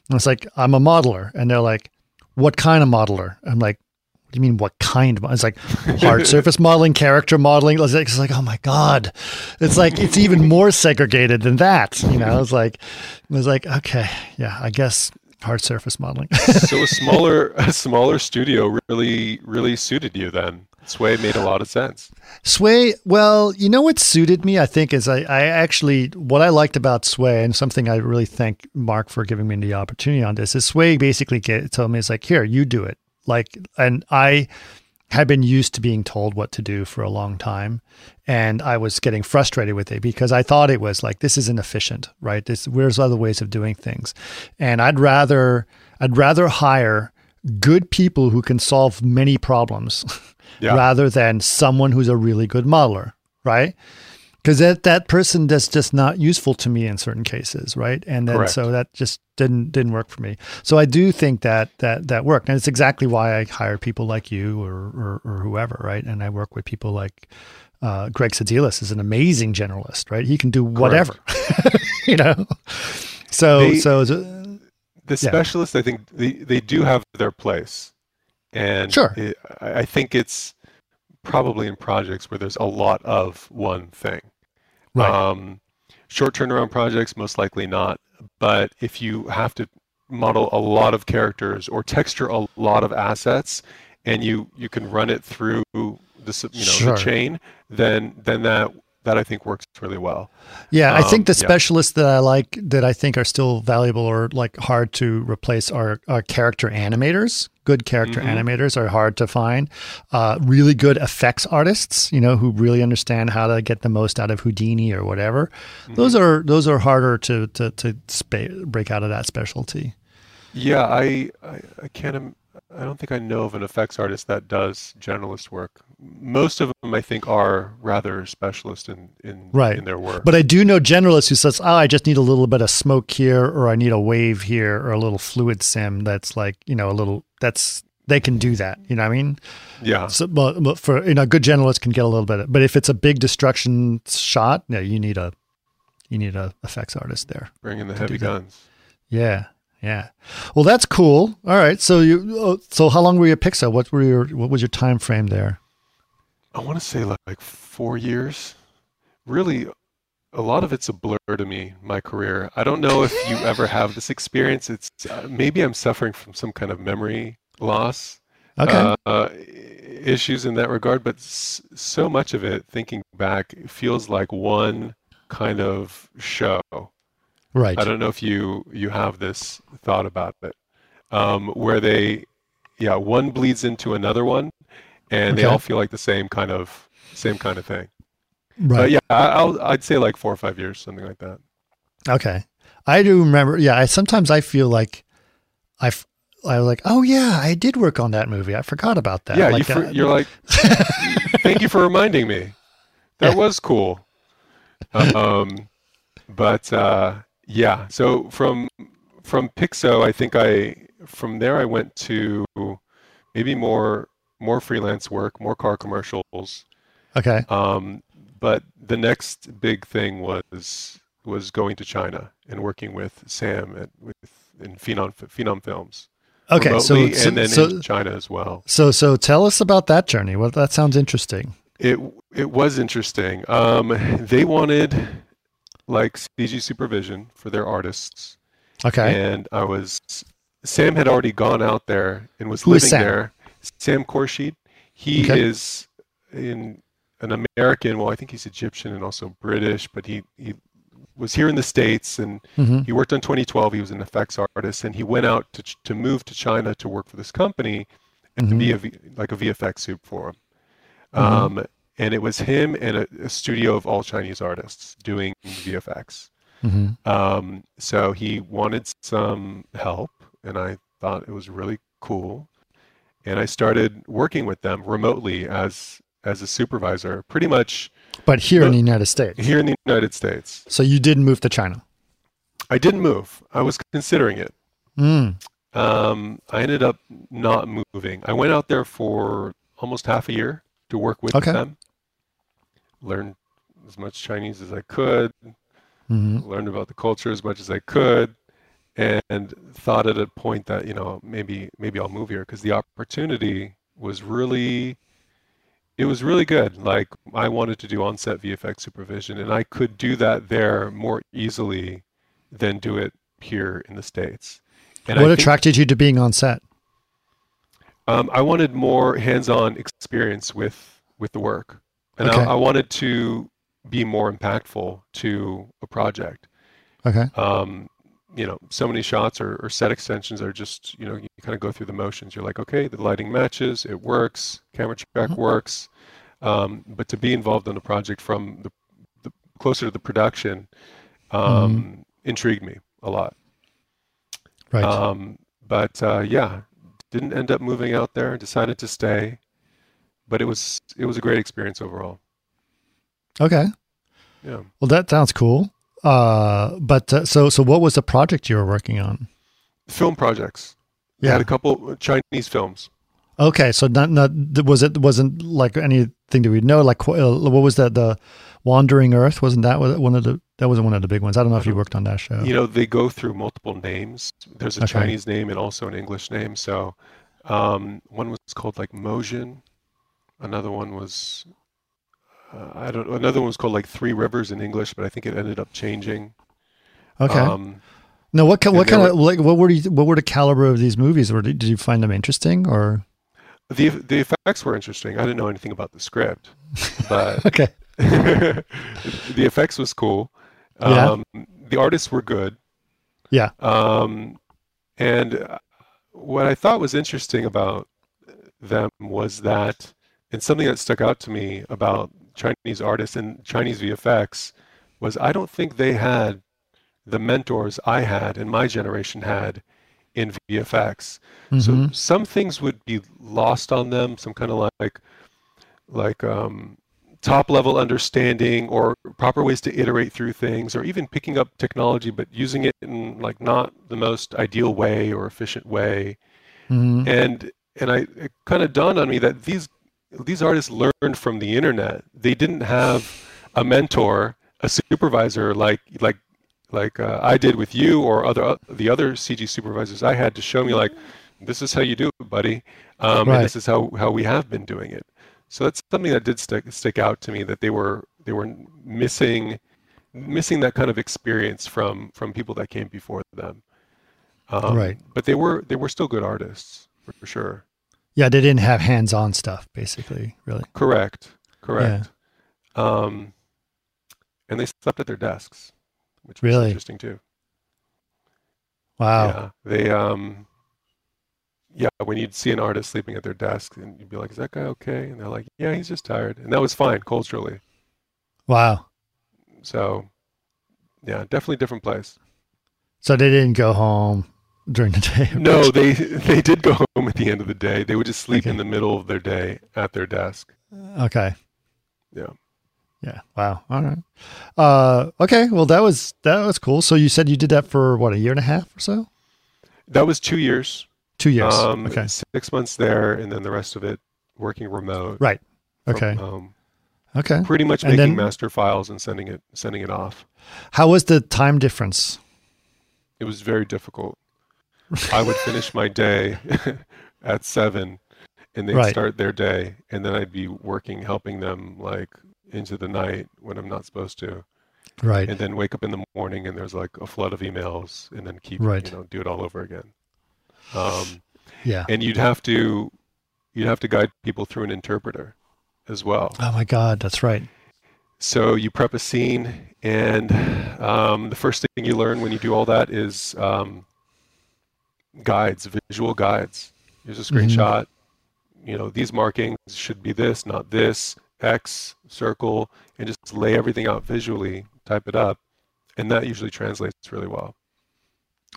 And it's like, I'm a modeler. And they're like, what kind of modeler? I'm like, what do you mean, what kind? It's like hard surface modeling, character modeling. It's like, it's like, oh my god, it's like it's even more segregated than that. You know, it's like, it was like, okay, yeah, I guess hard surface modeling. so a smaller a smaller studio really really suited you then. Sway made a lot of sense. Sway, well, you know what suited me, I think, is I, I actually, what I liked about Sway, and something I really thank Marc for giving me the opportunity on this, is Sway basically get, told me, it's like, here, you do it. Like, and I had been used to being told what to do for a long time. And I was getting frustrated with it because I thought it was like, this isn't efficient, right? This, where's other ways of doing things? And I'd rather, I'd rather hire good people who can solve many problems Yeah. rather than someone who's a really good modeler, right? Because that that person that's just not useful to me in certain cases, right? And then Correct. so that just didn't didn't work for me. So I do think that that that worked, and it's exactly why I hire people like you or or, or whoever, right? And I work with people like. Uh, Greg Sedilis is an amazing generalist, right? He can do whatever, you know. So, They- so The Yeah. specialists, I think, they, they do have their place, and Sure. it, I I think it's probably in projects where there's a lot of one thing. Right, Um, short turnaround projects, most likely not. But if you have to model a lot of characters or texture a lot of assets, and you you can run it through the you know Sure. the chain, then then that that I think works really well. Yeah, I think Um, the yeah. specialists that I like that I think are still valuable or like hard to replace are, are character animators. Good character Mhm. animators are hard to find. Uh, really good effects artists, you know, who really understand how to get the most out of Houdini or whatever. Those Mm-hmm. are those are harder to to to spa- break out of that specialty. Yeah, I, I I can't. I don't think I know of an effects artist that does generalist work. Most of them, I think, are rather specialist in in, Right. in their work. But I do know generalists who says, "Oh, I just need a little bit of smoke here, or I need a wave here, or a little fluid sim." That's like you know a little. That's they can do that. You know what I mean? yeah, So, but, but for you know, a good generalist can get a little bit. of, But if it's a big destruction shot, yeah, you need a you need a effects artist there. bring in the heavy guns. Yeah, yeah. Well, that's cool. All right. So you oh, so how long were you at Pixar? What were your what was your time frame there? I want to say like, like four years. Really, a lot of it's a blur to me. My career. I don't know if you ever have this experience. It's uh, maybe I'm suffering from some kind of memory loss. Okay. uh, issues in that regard, but s- so much of it, thinking back, feels like one kind of show. right. I don't know if you you have this thought about it, um, where they, yeah, one bleeds into another one, and they Okay. all feel like the same kind of same kind of thing. Right. But yeah, I, I'll I'd say like four or five years, something like that. Okay. I do remember. Yeah. I sometimes I feel like I I was like, oh yeah, I did work on that movie. I forgot about that. yeah, like, you for, uh, you're like, thank you for reminding me. That Yeah. was cool. Um, but uh, yeah, so from from Pixo, I think I from there I went to maybe more more freelance work, more car commercials. okay. Um, but the next big thing was was going to China and working with Sam at with in Phenom Phenom Films. Okay, so, remotely so and then so, in China as well. so so tell us about that journey. Well, that sounds interesting. It it was interesting. Um, they wanted like CG supervision for their artists, Okay, and I was Sam had already gone out there and was Who living there. Sam Khorshid. He Okay. is in an American. Well, I think he's Egyptian and also British, but he he was here in the states and Mhm. he worked on 2012. He was an effects artist, and he went out to to move to China to work for this company and to be a v, like a VFX soup for him. Um, and it was him and a, a studio of all Chinese artists doing VFX. Mhm. Um, so he wanted some help, and I thought it was really cool. And I started working with them remotely as as a supervisor, pretty much but here in the United States. here in the United States. So you didn't move to China. I didn't move. I was considering it. Mm. Um, I ended up not moving. I went out there for almost half a year to work with Okay. them, learn as much Chinese as I could, hmm learned about the culture as much as I could, and thought at a point that you know maybe maybe I'll move here because the opportunity was really it was really good. Like I wanted to do on-set VFX supervision, and I could do that there more easily than do it here in the states. And I What think- attracted you to being on set? um, I wanted more hands-on experience with with the work, and Okay. I, I wanted to be more impactful to a project. Okay. um, you know, so many shots or, or set extensions are just, you know, you kind of go through the motions. You're like, okay, the lighting matches, it works, camera track Mm-hmm. works. Um, but to be involved in a project from the, the closer to the production um, Mm-hmm. intrigued me a lot. Right. Um, but uh, yeah, didn't end up moving out there. Decided to stay, but it was it was a great experience overall. okay. Yeah. Well, that sounds cool. Uh, but uh, so so what was the project you were working on? Film projects. I Yeah. had a couple Chinese films. Okay, so not not was it wasn't like anything that we know like uh, what was that the Wandering Earth wasn't that one of the that wasn't one of the big ones. I don't know if you worked on that show. You know, they go through multiple names. There's a Okay. Chinese name and also an English name. So um, one was called like Mojin. Another one was uh, I don't. Another one was called like Three Rivers in English, but I think it ended up changing. okay. Um, no, what what kind of like what were you, what were the caliber of these movies? Or did, did you find them interesting or the the effects were interesting. I didn't know anything about the script, but okay? the effects was cool. Yeah. Um, the artists were good. Yeah. Um, and uh, what I thought was interesting about them was that, and something that stuck out to me about Chinese artists and Chinese VFX was I don't think they had the mentors I had and my generation had in VFX. So Mhm. some things would be lost on them, some kind of like like um, top level understanding or proper ways to iterate through things or even picking up technology but using it in like not the most ideal way or efficient way Mhm. and and I it kind of dawned on me that these these artists learned from the internet they didn't have a mentor a supervisor like like like uh, I did with you or other the other CG supervisors I had to show me like this is how you do it buddy um, Right. and this is how how we have been doing it so that's something that did stick stick out to me that they were they were missing missing that kind of experience from from people that came before them. Um, Right. But they were they were still good artists for, for sure. Yeah, they didn't have hands-on stuff basically, really. Correct. Correct. Yeah. Um, and they slept at their desks, which was Really? interesting too. Wow. Yeah. They um yeah, when you'd see an artist sleeping at their desk and you'd be like, Is that guy okay? And they're like, Yeah, he's just tired. And that was fine culturally. Wow. So yeah, definitely different place. So they didn't go home during the day. No, they they did go home at the end of the day. They would just sleep Okay. in the middle of their day at their desk. Okay. Yeah. Yeah. Wow. All right. Uh, okay. Well, that was that was cool. So you said you did that for what a year and a half or so? That was two years. Two years. Um, okay. Six months there, and then the rest of it working remote. Right. from Okay. home. Okay. Pretty much making then- master files and sending it sending it off. How was the time difference? It was very difficult. I would finish my day at seven, and they'd Right. start their day, and then I'd be working, helping them like into the night when I'm not supposed to, Right. and then wake up in the morning and there's like a flood of emails, and then keep Right. you know do it all over again. Um, Yeah. and you'd have to you'd have to guide people through an interpreter as well. Oh my God, that's right. So you prep a scene, and um, the first thing you learn when you do all that is um, guides, visual guides. Here's a Mhm. screenshot. You know, these markings should be this, not this. X, circle, and just lay everything out visually. Type it up, and that usually translates really well.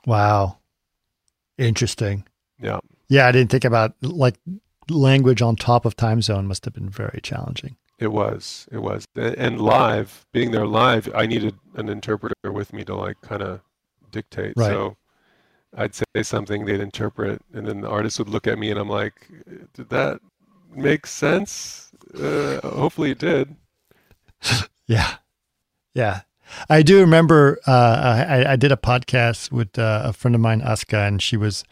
Wow. Interesting. Yeah. Yeah, I didn't think about like language on top of time zone must have been very challenging. It was. It was. And live, being there live, I needed an interpreter with me to like kind of dictate. Right. So I'd say something, they'd interpret, and then the artist would look at me and I'm like, did that make sense? Uh, hopefully it did. Yeah. Yeah. I do remember uh, I, I did a podcast with uh, a friend of mine, Aska, and she was,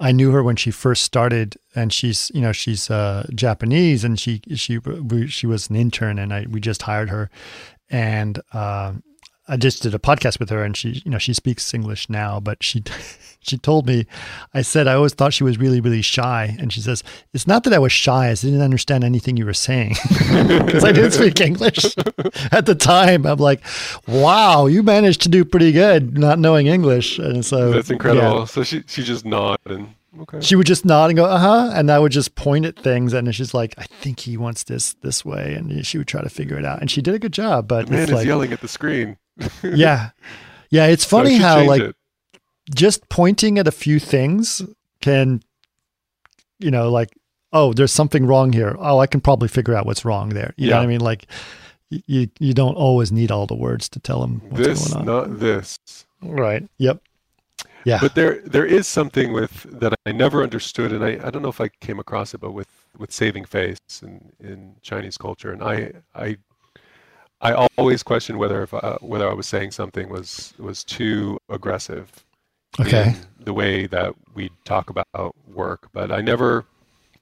I knew her when she first started, and she's, you know, she's uh, Japanese, and she she she was an intern, and I we just hired her, and um, I just did a podcast with her, and she, you know, she speaks English now, but she she told me, I said I always thought she was really really shy, and she says it's not that I was shy, I didn't understand anything you were saying because I didn't speak English at the time. I'm like, wow, you managed to do pretty good not knowing English, and so That's yeah. incredible. So she she just nodded and okay. She would just nod and go, uh huh. And I would just point at things. And she's like, I think he wants this this way. And she would try to figure it out. And she did a good job. But The man it's is like, yelling at the screen. yeah. Yeah. It's funny should how, like, it. just pointing at a few things can, you know, like, oh, there's something wrong here. Oh, I can probably figure out what's wrong there. You know Yeah. what I mean? Like, you you don't always need all the words to tell them what's this, going on. not this. right. Yep. Yeah. But there there is something with that I never understood, and I, I don't know if I came across it, but with, with saving face in, in Chinese culture, and I I I always question whether if uh, whether I was saying something was was too aggressive. okay. in the way that we talk about work, but I never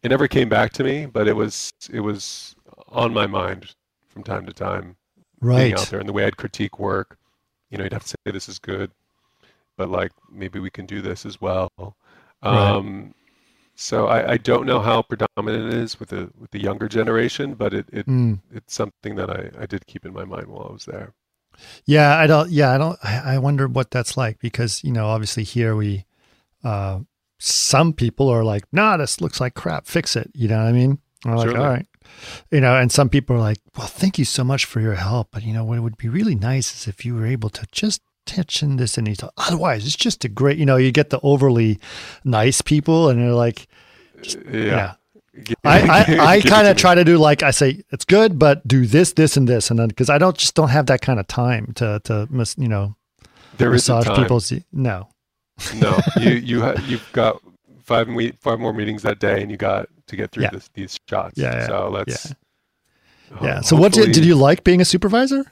it never came back to me, but it was it was on my mind from time to time being out there and the way I'd critique work. You know, you'd have to say this is good, but like maybe we can do this as well. Right. Um, so I, I don't know how predominant it is with the with the younger generation, but it, it Mm. it's something that I, I did keep in my mind while I was there. Yeah, I don't. Yeah, I don't. I, wonder what that's like because you know, obviously here we, uh, some people are like, "Nah, this looks like crap. Fix it." You know what I mean? We're like, all right, you know. And some people are like, "Well, thank you so much for your help, but you know what would be really nice is if you were able to just in this and thought, otherwise it's just a great." You know, you get the overly nice people, and they're like, uh, Yeah. yeah. I, I, I kind of try to do like I say it's good, but do this, this, and this, and then because I don't just don't have that kind of time to to mis, you know There is massage time. people's no No, you you ha- you've got five me- five more meetings that day, and you got to get through Yeah. this, these shots. Yeah, yeah, So let's. yeah. ho- So what did did you like being a supervisor?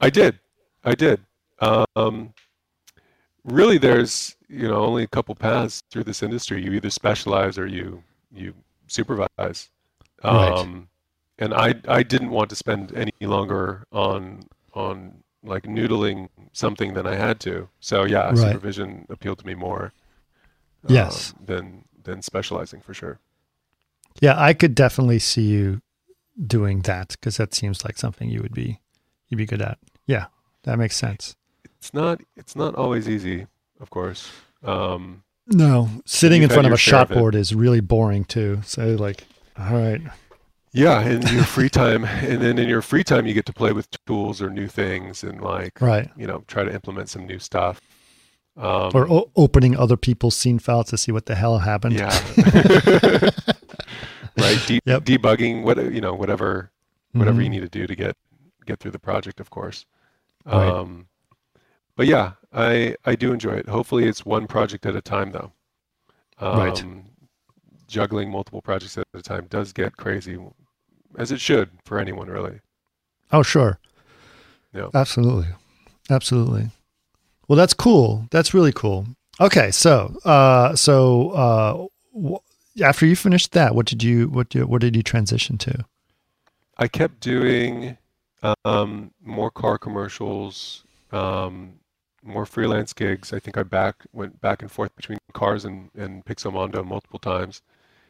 I did, I did. Um, really, there's you know only a couple paths through this industry. You either specialize or you you supervise. Right. Um, and I I didn't want to spend any longer on on like noodling something than I had to. So yeah, Right. supervision appealed to me more. Yes. um, than than specializing for sure. Yeah, I could definitely see you doing that because that seems like something you would be you'd be good at. Yeah, that makes sense. It's not it's not always easy, of course. Um, No, sitting in front of a share shot of it. board is really boring too. So like, all right, yeah, in your free time, and then in your free time, you get to play with tools or new things, and like right. you know try to implement some new stuff. Um, Or o- opening other people's scene files to see what the hell happened. yeah, right. De- Yep. Debugging, what you know, whatever whatever Mhm. you need to do to get get through the project, of course. Right. Um, but yeah, I I do enjoy it. Hopefully, it's one project at a time, though. Um, Right. Juggling multiple projects at a time does get crazy. as it should for anyone really. Oh, sure. Yeah. Absolutely. Absolutely. Well, that's cool. That's really cool. Okay, so uh, so uh, w- after you finished that, what did you what did, what did you transition to? I kept doing um, more car commercials, um, more freelance gigs. I think I back went back and forth between cars and and Pixomondo multiple times.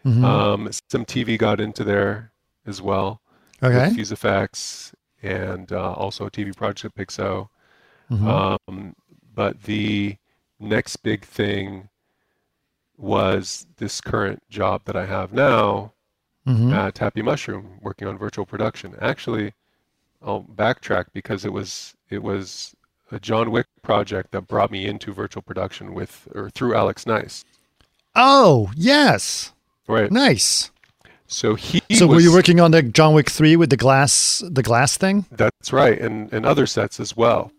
Mhm. Um, some TV got into there as well. okay. FuseFX and uh, also a TV project at Pixo. Mhm. Um, but the next big thing was this current job that I have now Mhm. at Happy Mushroom, working on virtual production. Actually, I'll backtrack because it was it was a John Wick project that brought me into virtual production with or through Alex Nice. Oh, yes. Right. Nice. So he so were you working on the John Wick 3 with the glass the glass thing? That's right, and and other sets as well.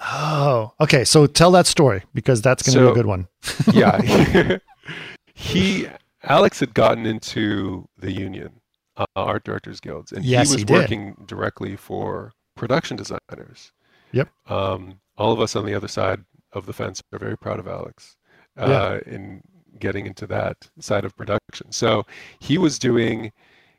Oh, okay. So tell that story because that's going to be a good one. yeah he alex had gotten into the union uh, art directors guilds. And Yes, he was he working directly for production designers. Yep. um, all of us on the other side of the fence are very proud of alex uh, in getting into that side of production. So he was doing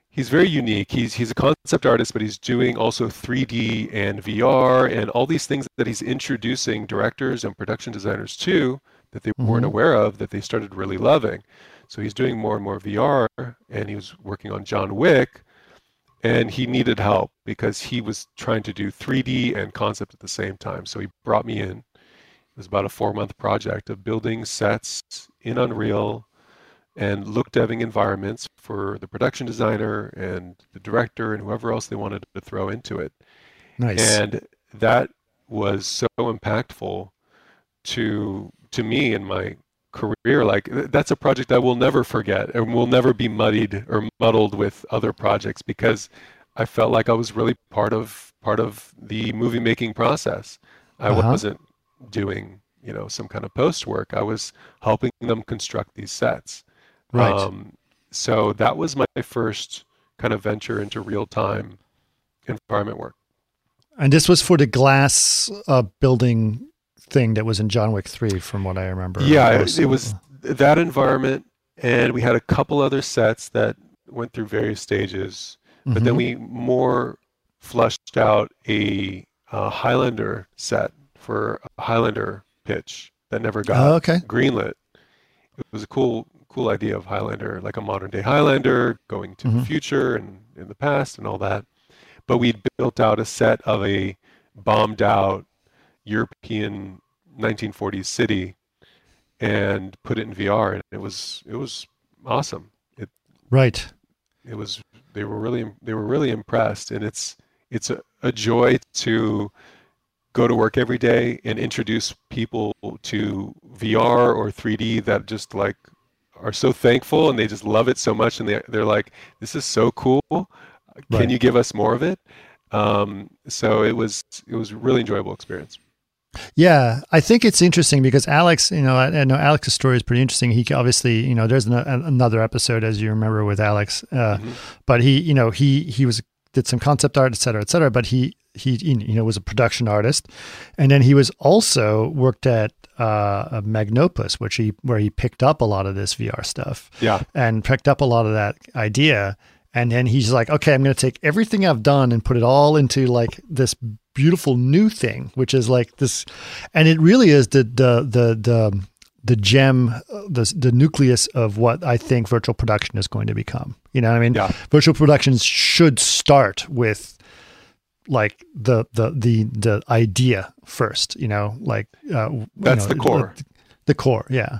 he's very unique. He's he's a concept artist but he's doing also 3d and vr and all these things that he's introducing directors and production designers to that they weren't Mhm. aware of that they started really loving so he's doing more and more vr and he was working on john wick and he needed help because he was trying to do 3d and concept at the same time so he brought me in it was about a four month project of building sets in unreal and look deving environments for the production designer and the director and whoever else they wanted to throw into it. Nice. And that was so impactful to to me and my career. Like that's a project I will never forget and will never be muddied or muddled with other projects because I felt like I was really part of part of the movie making process. I Uh-huh. wasn't doing you know some kind of post work. I was helping them construct these sets. Right. Um, so that was my first kind of venture into real time environment work. and this was for the glass uh, building thing that was in John Wick 3 from what I remember. Yeah, it, so- it was that environment, and we had a couple other sets that went through various stages. But then Mhm. we more flushed out a, uh Highlander set for a Highlander pitch that never got Oh, okay. greenlit. It was a cool, cool idea of Highlander, like a modern day Highlander going to the Mhm. future and in the past and all that. But we'd built out a set of a bombed out European 1940s city and put it in VR, and it was it was awesome. It Right. it was they were really they were really impressed and it's it's a, a joy to go to work every day and introduce people to VR or 3D that just like are so thankful and they just love it so much and they they're like this is so cool can Right. you give us more of it um, so it was it was a really enjoyable experience Yeah, I think it's interesting because Alex, you know, I, I know Alex's story is pretty interesting. He obviously, you know, there's an, another episode as you remember with Alex, uh, Mhm. but he, you know, he he was did some concept art, et cetera, et cetera. But he he you know was a production artist, and then he was also worked at uh, Magnopus, which he where he picked up a lot of this VR stuff yeah and picked up a lot of that idea. And then he's like, okay, I'm going to take everything I've done and put it all into like this beautiful new thing, which is like this, and it really is the the the the the gem, uh, the the nucleus of what I think virtual production is going to become. You know, what I mean, Yeah. virtual productions should start with like the the the the idea first. You know, like uh, you That's know, the core. The core yeah.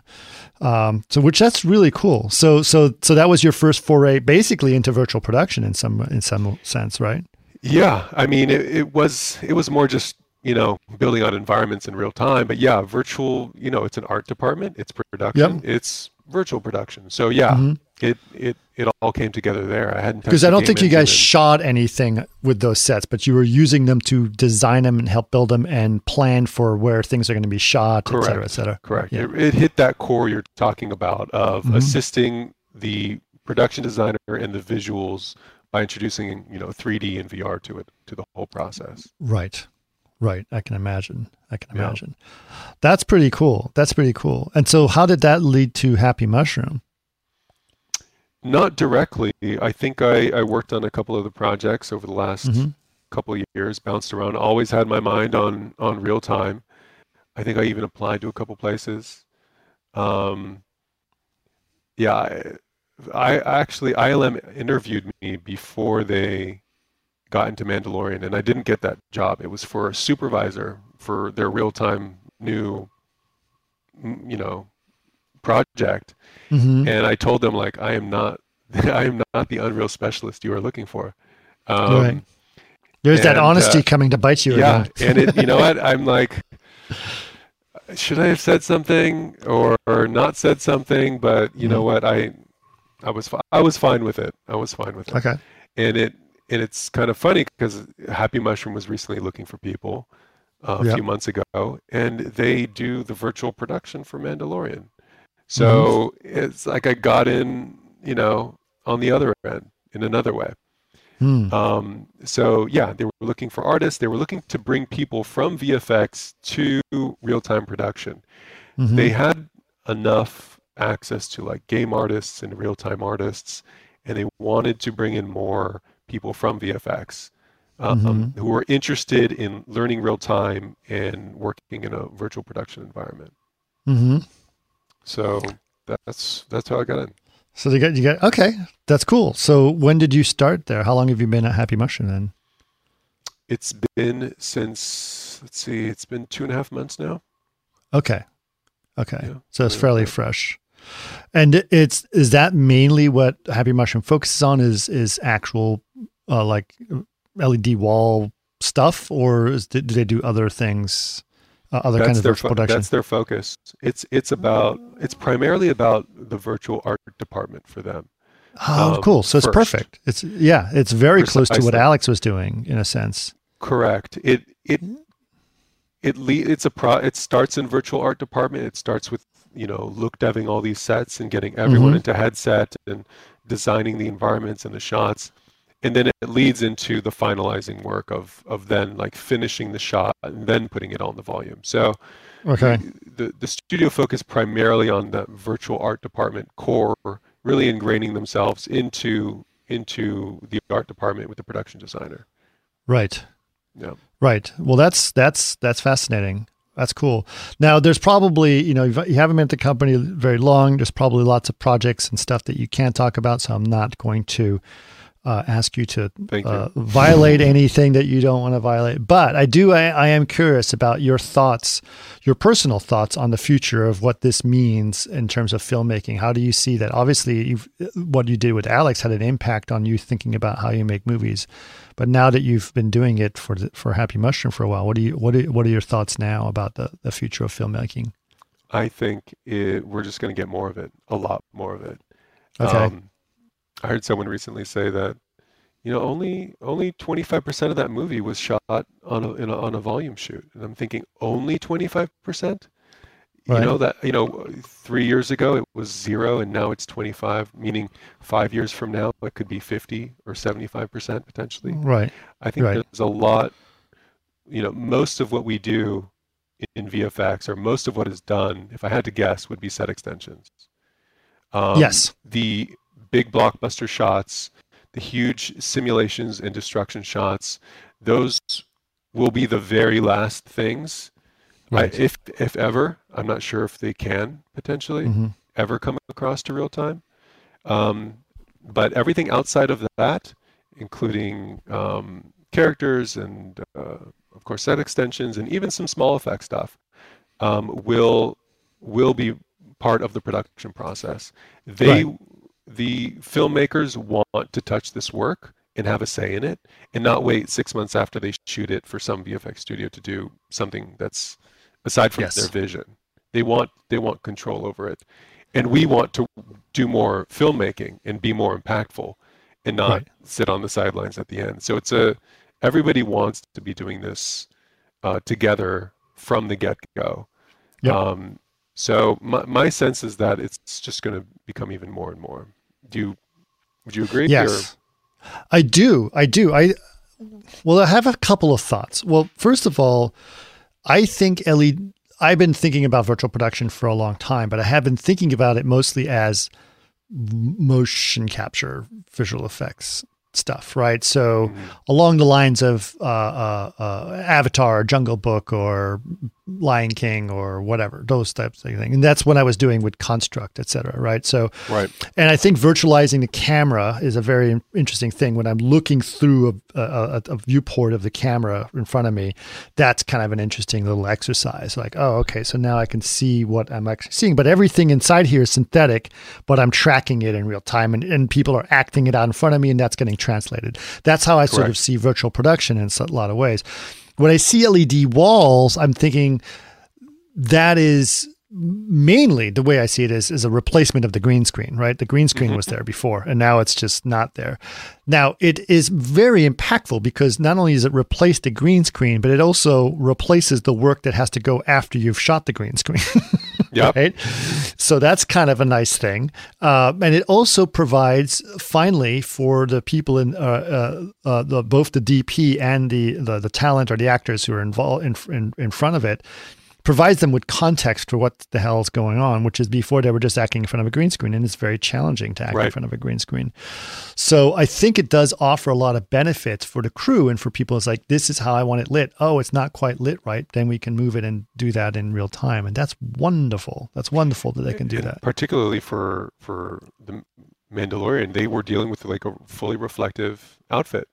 Um so which that's really cool. So so so that was your first foray basically into virtual production in some in some sense right? Yeah, I mean, it, it was it was more just you know building on environments in real time, but yeah, virtual. You know, it's an art department, it's production, it's virtual production. So yeah, Mhm. it it it all came together there. I hadn't because i don't think you guys engine shot anything with those sets but you were using them to design them and help build them and plan for where things are going to be shot et cetera et Correct. cetera correct. Yeah. It, it hit that core you're talking about of Mhm. assisting the production designer and the visuals by introducing you know 3D and VR to it to the whole process. Right. Right. I can imagine. I can imagine. Yeah. That's pretty cool. That's pretty cool. And so how did that lead to Happy Mushroom? Not directly. I think I, I worked on a couple of the projects over the last mm-hmm. couple of years, bounced around, always had my mind on on real time. I think I even applied to a couple places. Um, yeah, I, I actually ILM interviewed me before they got into Mandalorian, and I didn't get that job. It was for a supervisor for their real-time new, you know, project. Mm-hmm. And I told them like, I am not, I am not the Unreal specialist you are looking for. Um, right. There's and, that honesty uh, coming to bite you. Yeah, and it, you know what? I'm like, should I have said something or, or not said something? But you mm-hmm. know what? I, I was, I was fine with it. I was fine with it. Okay. And it, and it's kind of funny because Happy Mushroom was recently looking for people uh, a yep. few months ago, and they do the virtual production for Mandalorian. So mm-hmm. it's like I got in, you know, on the other end in another way. Hmm. Um, so yeah, they were looking for artists. They were looking to bring people from VFX to real-time production. Mm-hmm. They had enough access to like game artists and real-time artists, and they wanted to bring in more people from VFX um, mm-hmm. who are interested in learning real time and working in a virtual production environment. Mm-hmm. So that's that's how I got in. So you got you got okay, that's cool. So when did you start there? How long have you been at Happy Mushroom then? It's been since let's see, it's been two and a half months now. Okay, okay, yeah, so it's fairly fresh. And it's is that mainly what Happy Mushroom focuses on? Is is actual uh, like LED wall stuff, or is, do they do other things? Uh, other that's kind of fo- production. That's their focus. It's it's about it's primarily about the virtual art department for them. Oh, um, cool! So it's perfect. It's yeah, it's very Precisely. close to what Alex was doing in a sense. Correct. It it it le- it's a pro. It starts in virtual art department. It starts with you know look deving all these sets and getting everyone mm-hmm. into headset and designing the environments and the shots and then it leads into the finalizing work of of then like finishing the shot and then putting it on the volume so okay the the studio focused primarily on the virtual art department core really ingraining themselves into into the art department with the production designer right yeah right well that's that's that's fascinating that's cool. Now, there's probably, you know, you haven't been at the company very long. There's probably lots of projects and stuff that you can't talk about. So I'm not going to uh, ask you to uh, you. violate anything that you don't want to violate. But I do, I, I, am curious about your thoughts, your personal thoughts on the future of what this means in terms of filmmaking. How do you see that? Obviously, what you did with Alex had an impact on you thinking about how you make movies. But now that you've been doing it for for Happy Mushroom for a while, what do you what are, what are your thoughts now about the, the future of filmmaking? I think it, we're just going to get more of it, a lot more of it. Okay. Um, I heard someone recently say that you know only only 25% of that movie was shot on a, a on a volume shoot and I'm thinking only 25%? Right. You know that you know 3 years ago it was 0 and now it's 25 meaning 5 years from now it could be 50 or 75% potentially. Right. I think right. there's a lot you know most of what we do in VFX or most of what is done if I had to guess would be set extensions. Um, yes. The big blockbuster shots, the huge simulations and destruction shots, those will be the very last things. Right. I, if if ever, I'm not sure if they can potentially mm-hmm. ever come across to real time. Um, but everything outside of that, including um, characters and uh, of course set extensions and even some small effect stuff, um, will will be part of the production process. They right the filmmakers want to touch this work and have a say in it and not wait six months after they shoot it for some VFX studio to do something that's aside from yes. their vision. They want they want control over it. And we want to do more filmmaking and be more impactful and not right. sit on the sidelines at the end. So it's a everybody wants to be doing this uh, together from the get go. Yep. Um, so my, my sense is that it's just going to become even more and more. Do you would you agree? Yes. I do. I do. I well, I have a couple of thoughts. Well, first of all, I think LED. I've been thinking about virtual production for a long time, but I have been thinking about it mostly as motion capture visual effects stuff, right? So mm-hmm. along the lines of uh, uh, uh, Avatar, Jungle Book, or Lion King, or whatever, those types of things. And that's what I was doing with Construct, et cetera, right? So, right. And I think virtualizing the camera is a very interesting thing. When I'm looking through a, a, a viewport of the camera in front of me, that's kind of an interesting little exercise. Like, oh, okay, so now I can see what I'm actually seeing. But everything inside here is synthetic, but I'm tracking it in real time, and, and people are acting it out in front of me, and that's getting translated. That's how I Correct. sort of see virtual production in a lot of ways. When I see LED walls, I'm thinking that is mainly the way I see it is is a replacement of the green screen, right? The green screen was mm-hmm. there before and now it's just not there. Now it is very impactful because not only does it replace the green screen, but it also replaces the work that has to go after you've shot the green screen. yep. Right. So that's kind of a nice thing. Uh, and it also provides finally for the people in uh, uh, uh the, both the DP and the, the, the talent or the actors who are involved in, in, in front of it provides them with context for what the hell is going on, which is before they were just acting in front of a green screen. And it's very challenging to act right. in front of a green screen. So I think it does offer a lot of benefits for the crew and for people. It's like, this is how I want it lit. Oh, it's not quite lit right. Then we can move it and do that in real time. And that's wonderful. That's wonderful that they can do and that. Particularly for, for the Mandalorian, they were dealing with like a fully reflective outfit.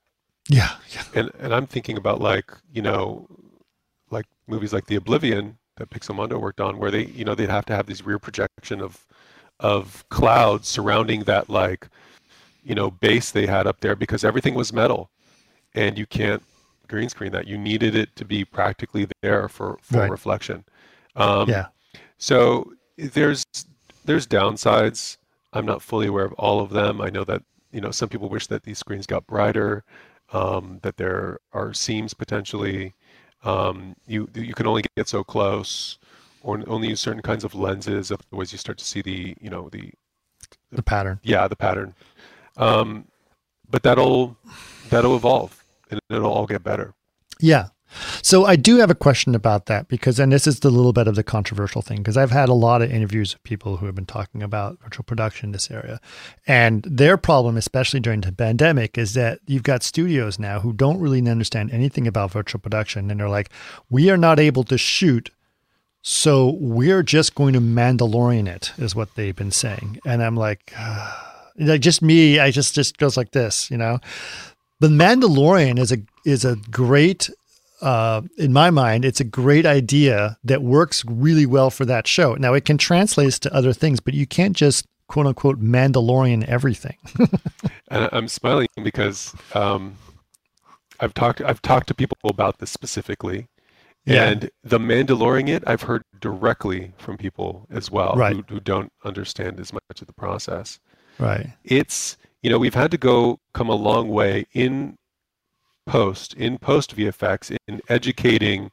Yeah, yeah. And and I'm thinking about like, you know, like movies like The Oblivion, that Pixomondo worked on, where they, you know, they'd have to have this rear projection of of clouds surrounding that like, you know, base they had up there because everything was metal, and you can't green screen that. You needed it to be practically there for full right. reflection. Um, yeah. So there's there's downsides. I'm not fully aware of all of them. I know that you know some people wish that these screens got brighter, um, that there are seams potentially um, you you can only get so close, or only use certain kinds of lenses. Otherwise, you start to see the you know the the pattern. Yeah, the pattern. Um, but that'll that'll evolve, and it'll all get better. Yeah, so I do have a question about that because, and this is the little bit of the controversial thing, because I've had a lot of interviews with people who have been talking about virtual production in this area. And their problem, especially during the pandemic, is that you've got studios now who don't really understand anything about virtual production. And they're like, we are not able to shoot. So we're just going to Mandalorian it, is what they've been saying. And I'm like, like just me, I just just goes like this, you know. The Mandalorian is a is a great uh, in my mind, it's a great idea that works really well for that show. Now, it can translate to other things, but you can't just quote unquote Mandalorian everything. and I'm smiling because um, I've talked I've talked to people about this specifically, yeah. and the Mandalorian it I've heard directly from people as well right. who, who don't understand as much of the process. Right. It's you know we've had to go come a long way in post in post VFX in educating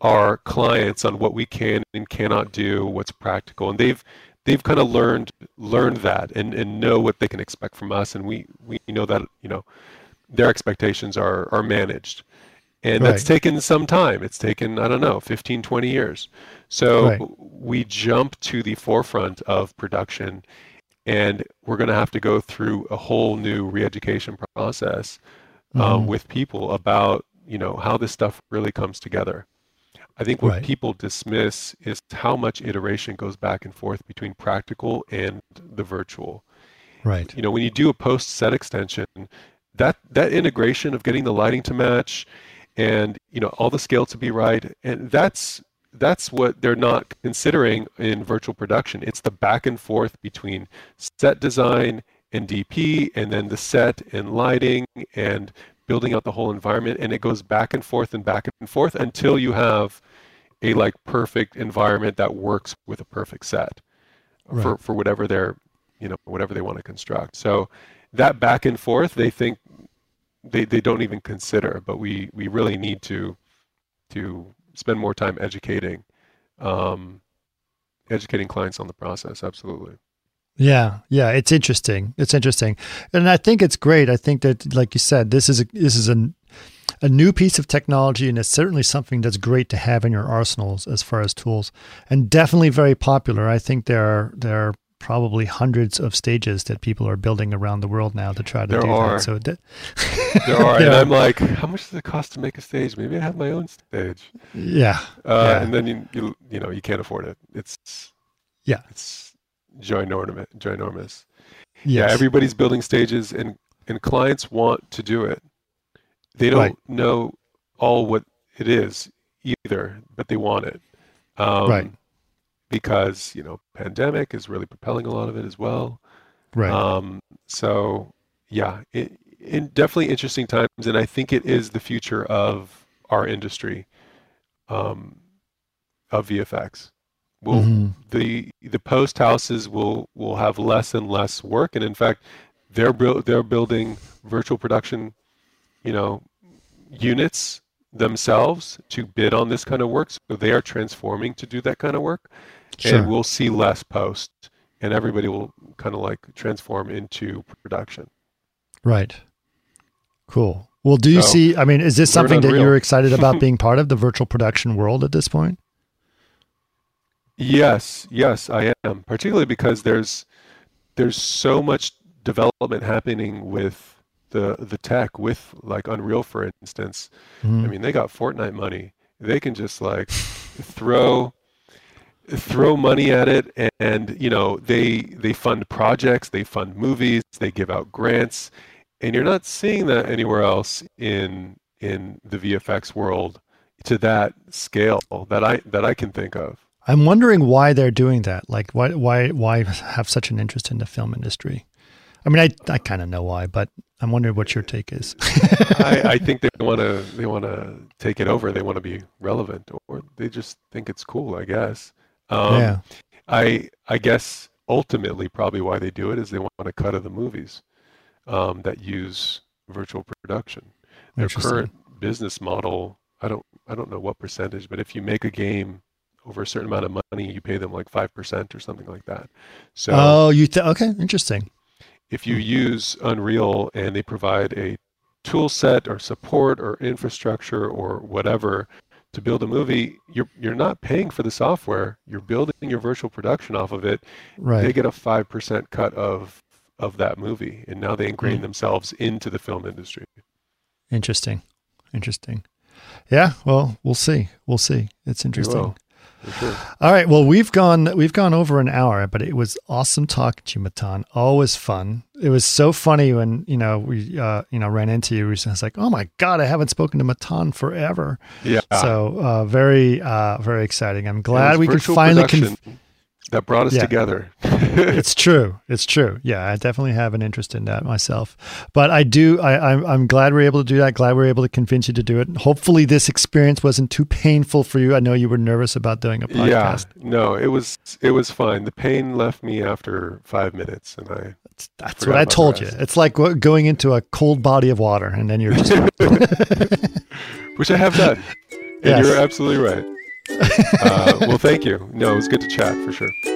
our clients on what we can and cannot do, what's practical, and they've they've kind of learned learned that and, and know what they can expect from us, and we we know that you know their expectations are are managed, and right. that's taken some time. It's taken I don't know 15, 20 years. So right. we jump to the forefront of production, and we're going to have to go through a whole new re-education process um, mm-hmm. with people about you know how this stuff really comes together. I think what right. people dismiss is how much iteration goes back and forth between practical and the virtual. Right. You know, when you do a post set extension, that that integration of getting the lighting to match and you know all the scale to be right and that's that's what they're not considering in virtual production. It's the back and forth between set design and DP, and then the set and lighting and building out the whole environment. And it goes back and forth and back and forth until you have a like perfect environment that works with a perfect set right. for, for whatever they're, you know, whatever they want to construct. So that back and forth, they think they, they don't even consider, but we, we really need to, to spend more time educating, um, educating clients on the process. Absolutely. Yeah, yeah, it's interesting. It's interesting, and I think it's great. I think that, like you said, this is a this is a a new piece of technology, and it's certainly something that's great to have in your arsenals as far as tools, and definitely very popular. I think there are there are probably hundreds of stages that people are building around the world now to try to There do are. that. So that, There are, and Yeah. I'm like, how much does it cost to make a stage? Maybe I have my own stage. yeah, Uh, Yeah. And then you, you you know you can't afford it. It's Yeah. it's ginormous. Ginormous. yes. Yeah, everybody's building stages, and and clients want to do it. They don't Right. know all what it is either, but they want it. Um, Right. Because you know, pandemic is really propelling a lot of it as well. right. Um, so yeah, it, in definitely interesting times, and I think it is the future of our industry, um, of VFX. Will Mhm. the the post houses will will have less and less work, and in fact, they're they're building virtual production, you know, units themselves to bid on this kind of work. So they are transforming to do that kind of work, Sure. and we'll see less post, and everybody will kind of like transform into production. Right. Cool. Well, do you So, see? I mean, is this something that Unreal. you're excited about being part of the virtual production world at this point? Yes, yes, I am. Particularly because there's there's so much development happening with the the tech with like Unreal, for instance. I Mhm. mean, they got Fortnite money. They can just like throw throw money at it and you know they they fund projects they fund movies they give out grants and you're not seeing that anywhere else in in the VFX world to that scale that I that I can think of I'm wondering why they're doing that. Like, why, why, why have such an interest in the film industry? I mean, I, I kind of know why, but I'm wondering what your take is. I, I think they want to they want to take it over. They want to be relevant, or they just think it's cool. I guess. Um, yeah. I I guess ultimately probably why they do it is they want a cut of the movies um, that use virtual production. Their current business model, I don't I don't know what percentage, but if you make a game over a certain amount of money, you pay them like five percent or something like that. So oh, you th- okay? Interesting. if you use Unreal and they provide a tool set or support or infrastructure or whatever to build a movie, you're you're not paying for the software. You're building your virtual production off of it. Right. They get a five percent cut of of that movie, and now they ingrain Mm. themselves into the film industry. Interesting. Interesting. Yeah. Well, we'll see. We'll see. It's interesting. Sure. All right. Well, we've gone we've gone over an hour, but it was awesome talk, to you, Matan. Always fun. It was so funny when you know we uh, you know ran into you recently. It's like, oh my god, I haven't spoken to Matan forever. Yeah. So uh, very uh, very exciting. I'm glad we could finally. Conf- that brought us Yeah. together. it's true. It's true. Yeah, I definitely have an interest in that myself. But I do. I, I'm I'm glad we're able to do that. Glad we're able to convince you to do it. Hopefully, this experience wasn't too painful for you. I know you were nervous about doing a podcast. yeah. No, it was it was fine. The pain left me after five minutes, and I That's, that's what I told you. It's like going into a cold body of water, and then you're just which I have done. And Yes. you're absolutely right. Uh, well, thank you. No, it was good to chat for sure.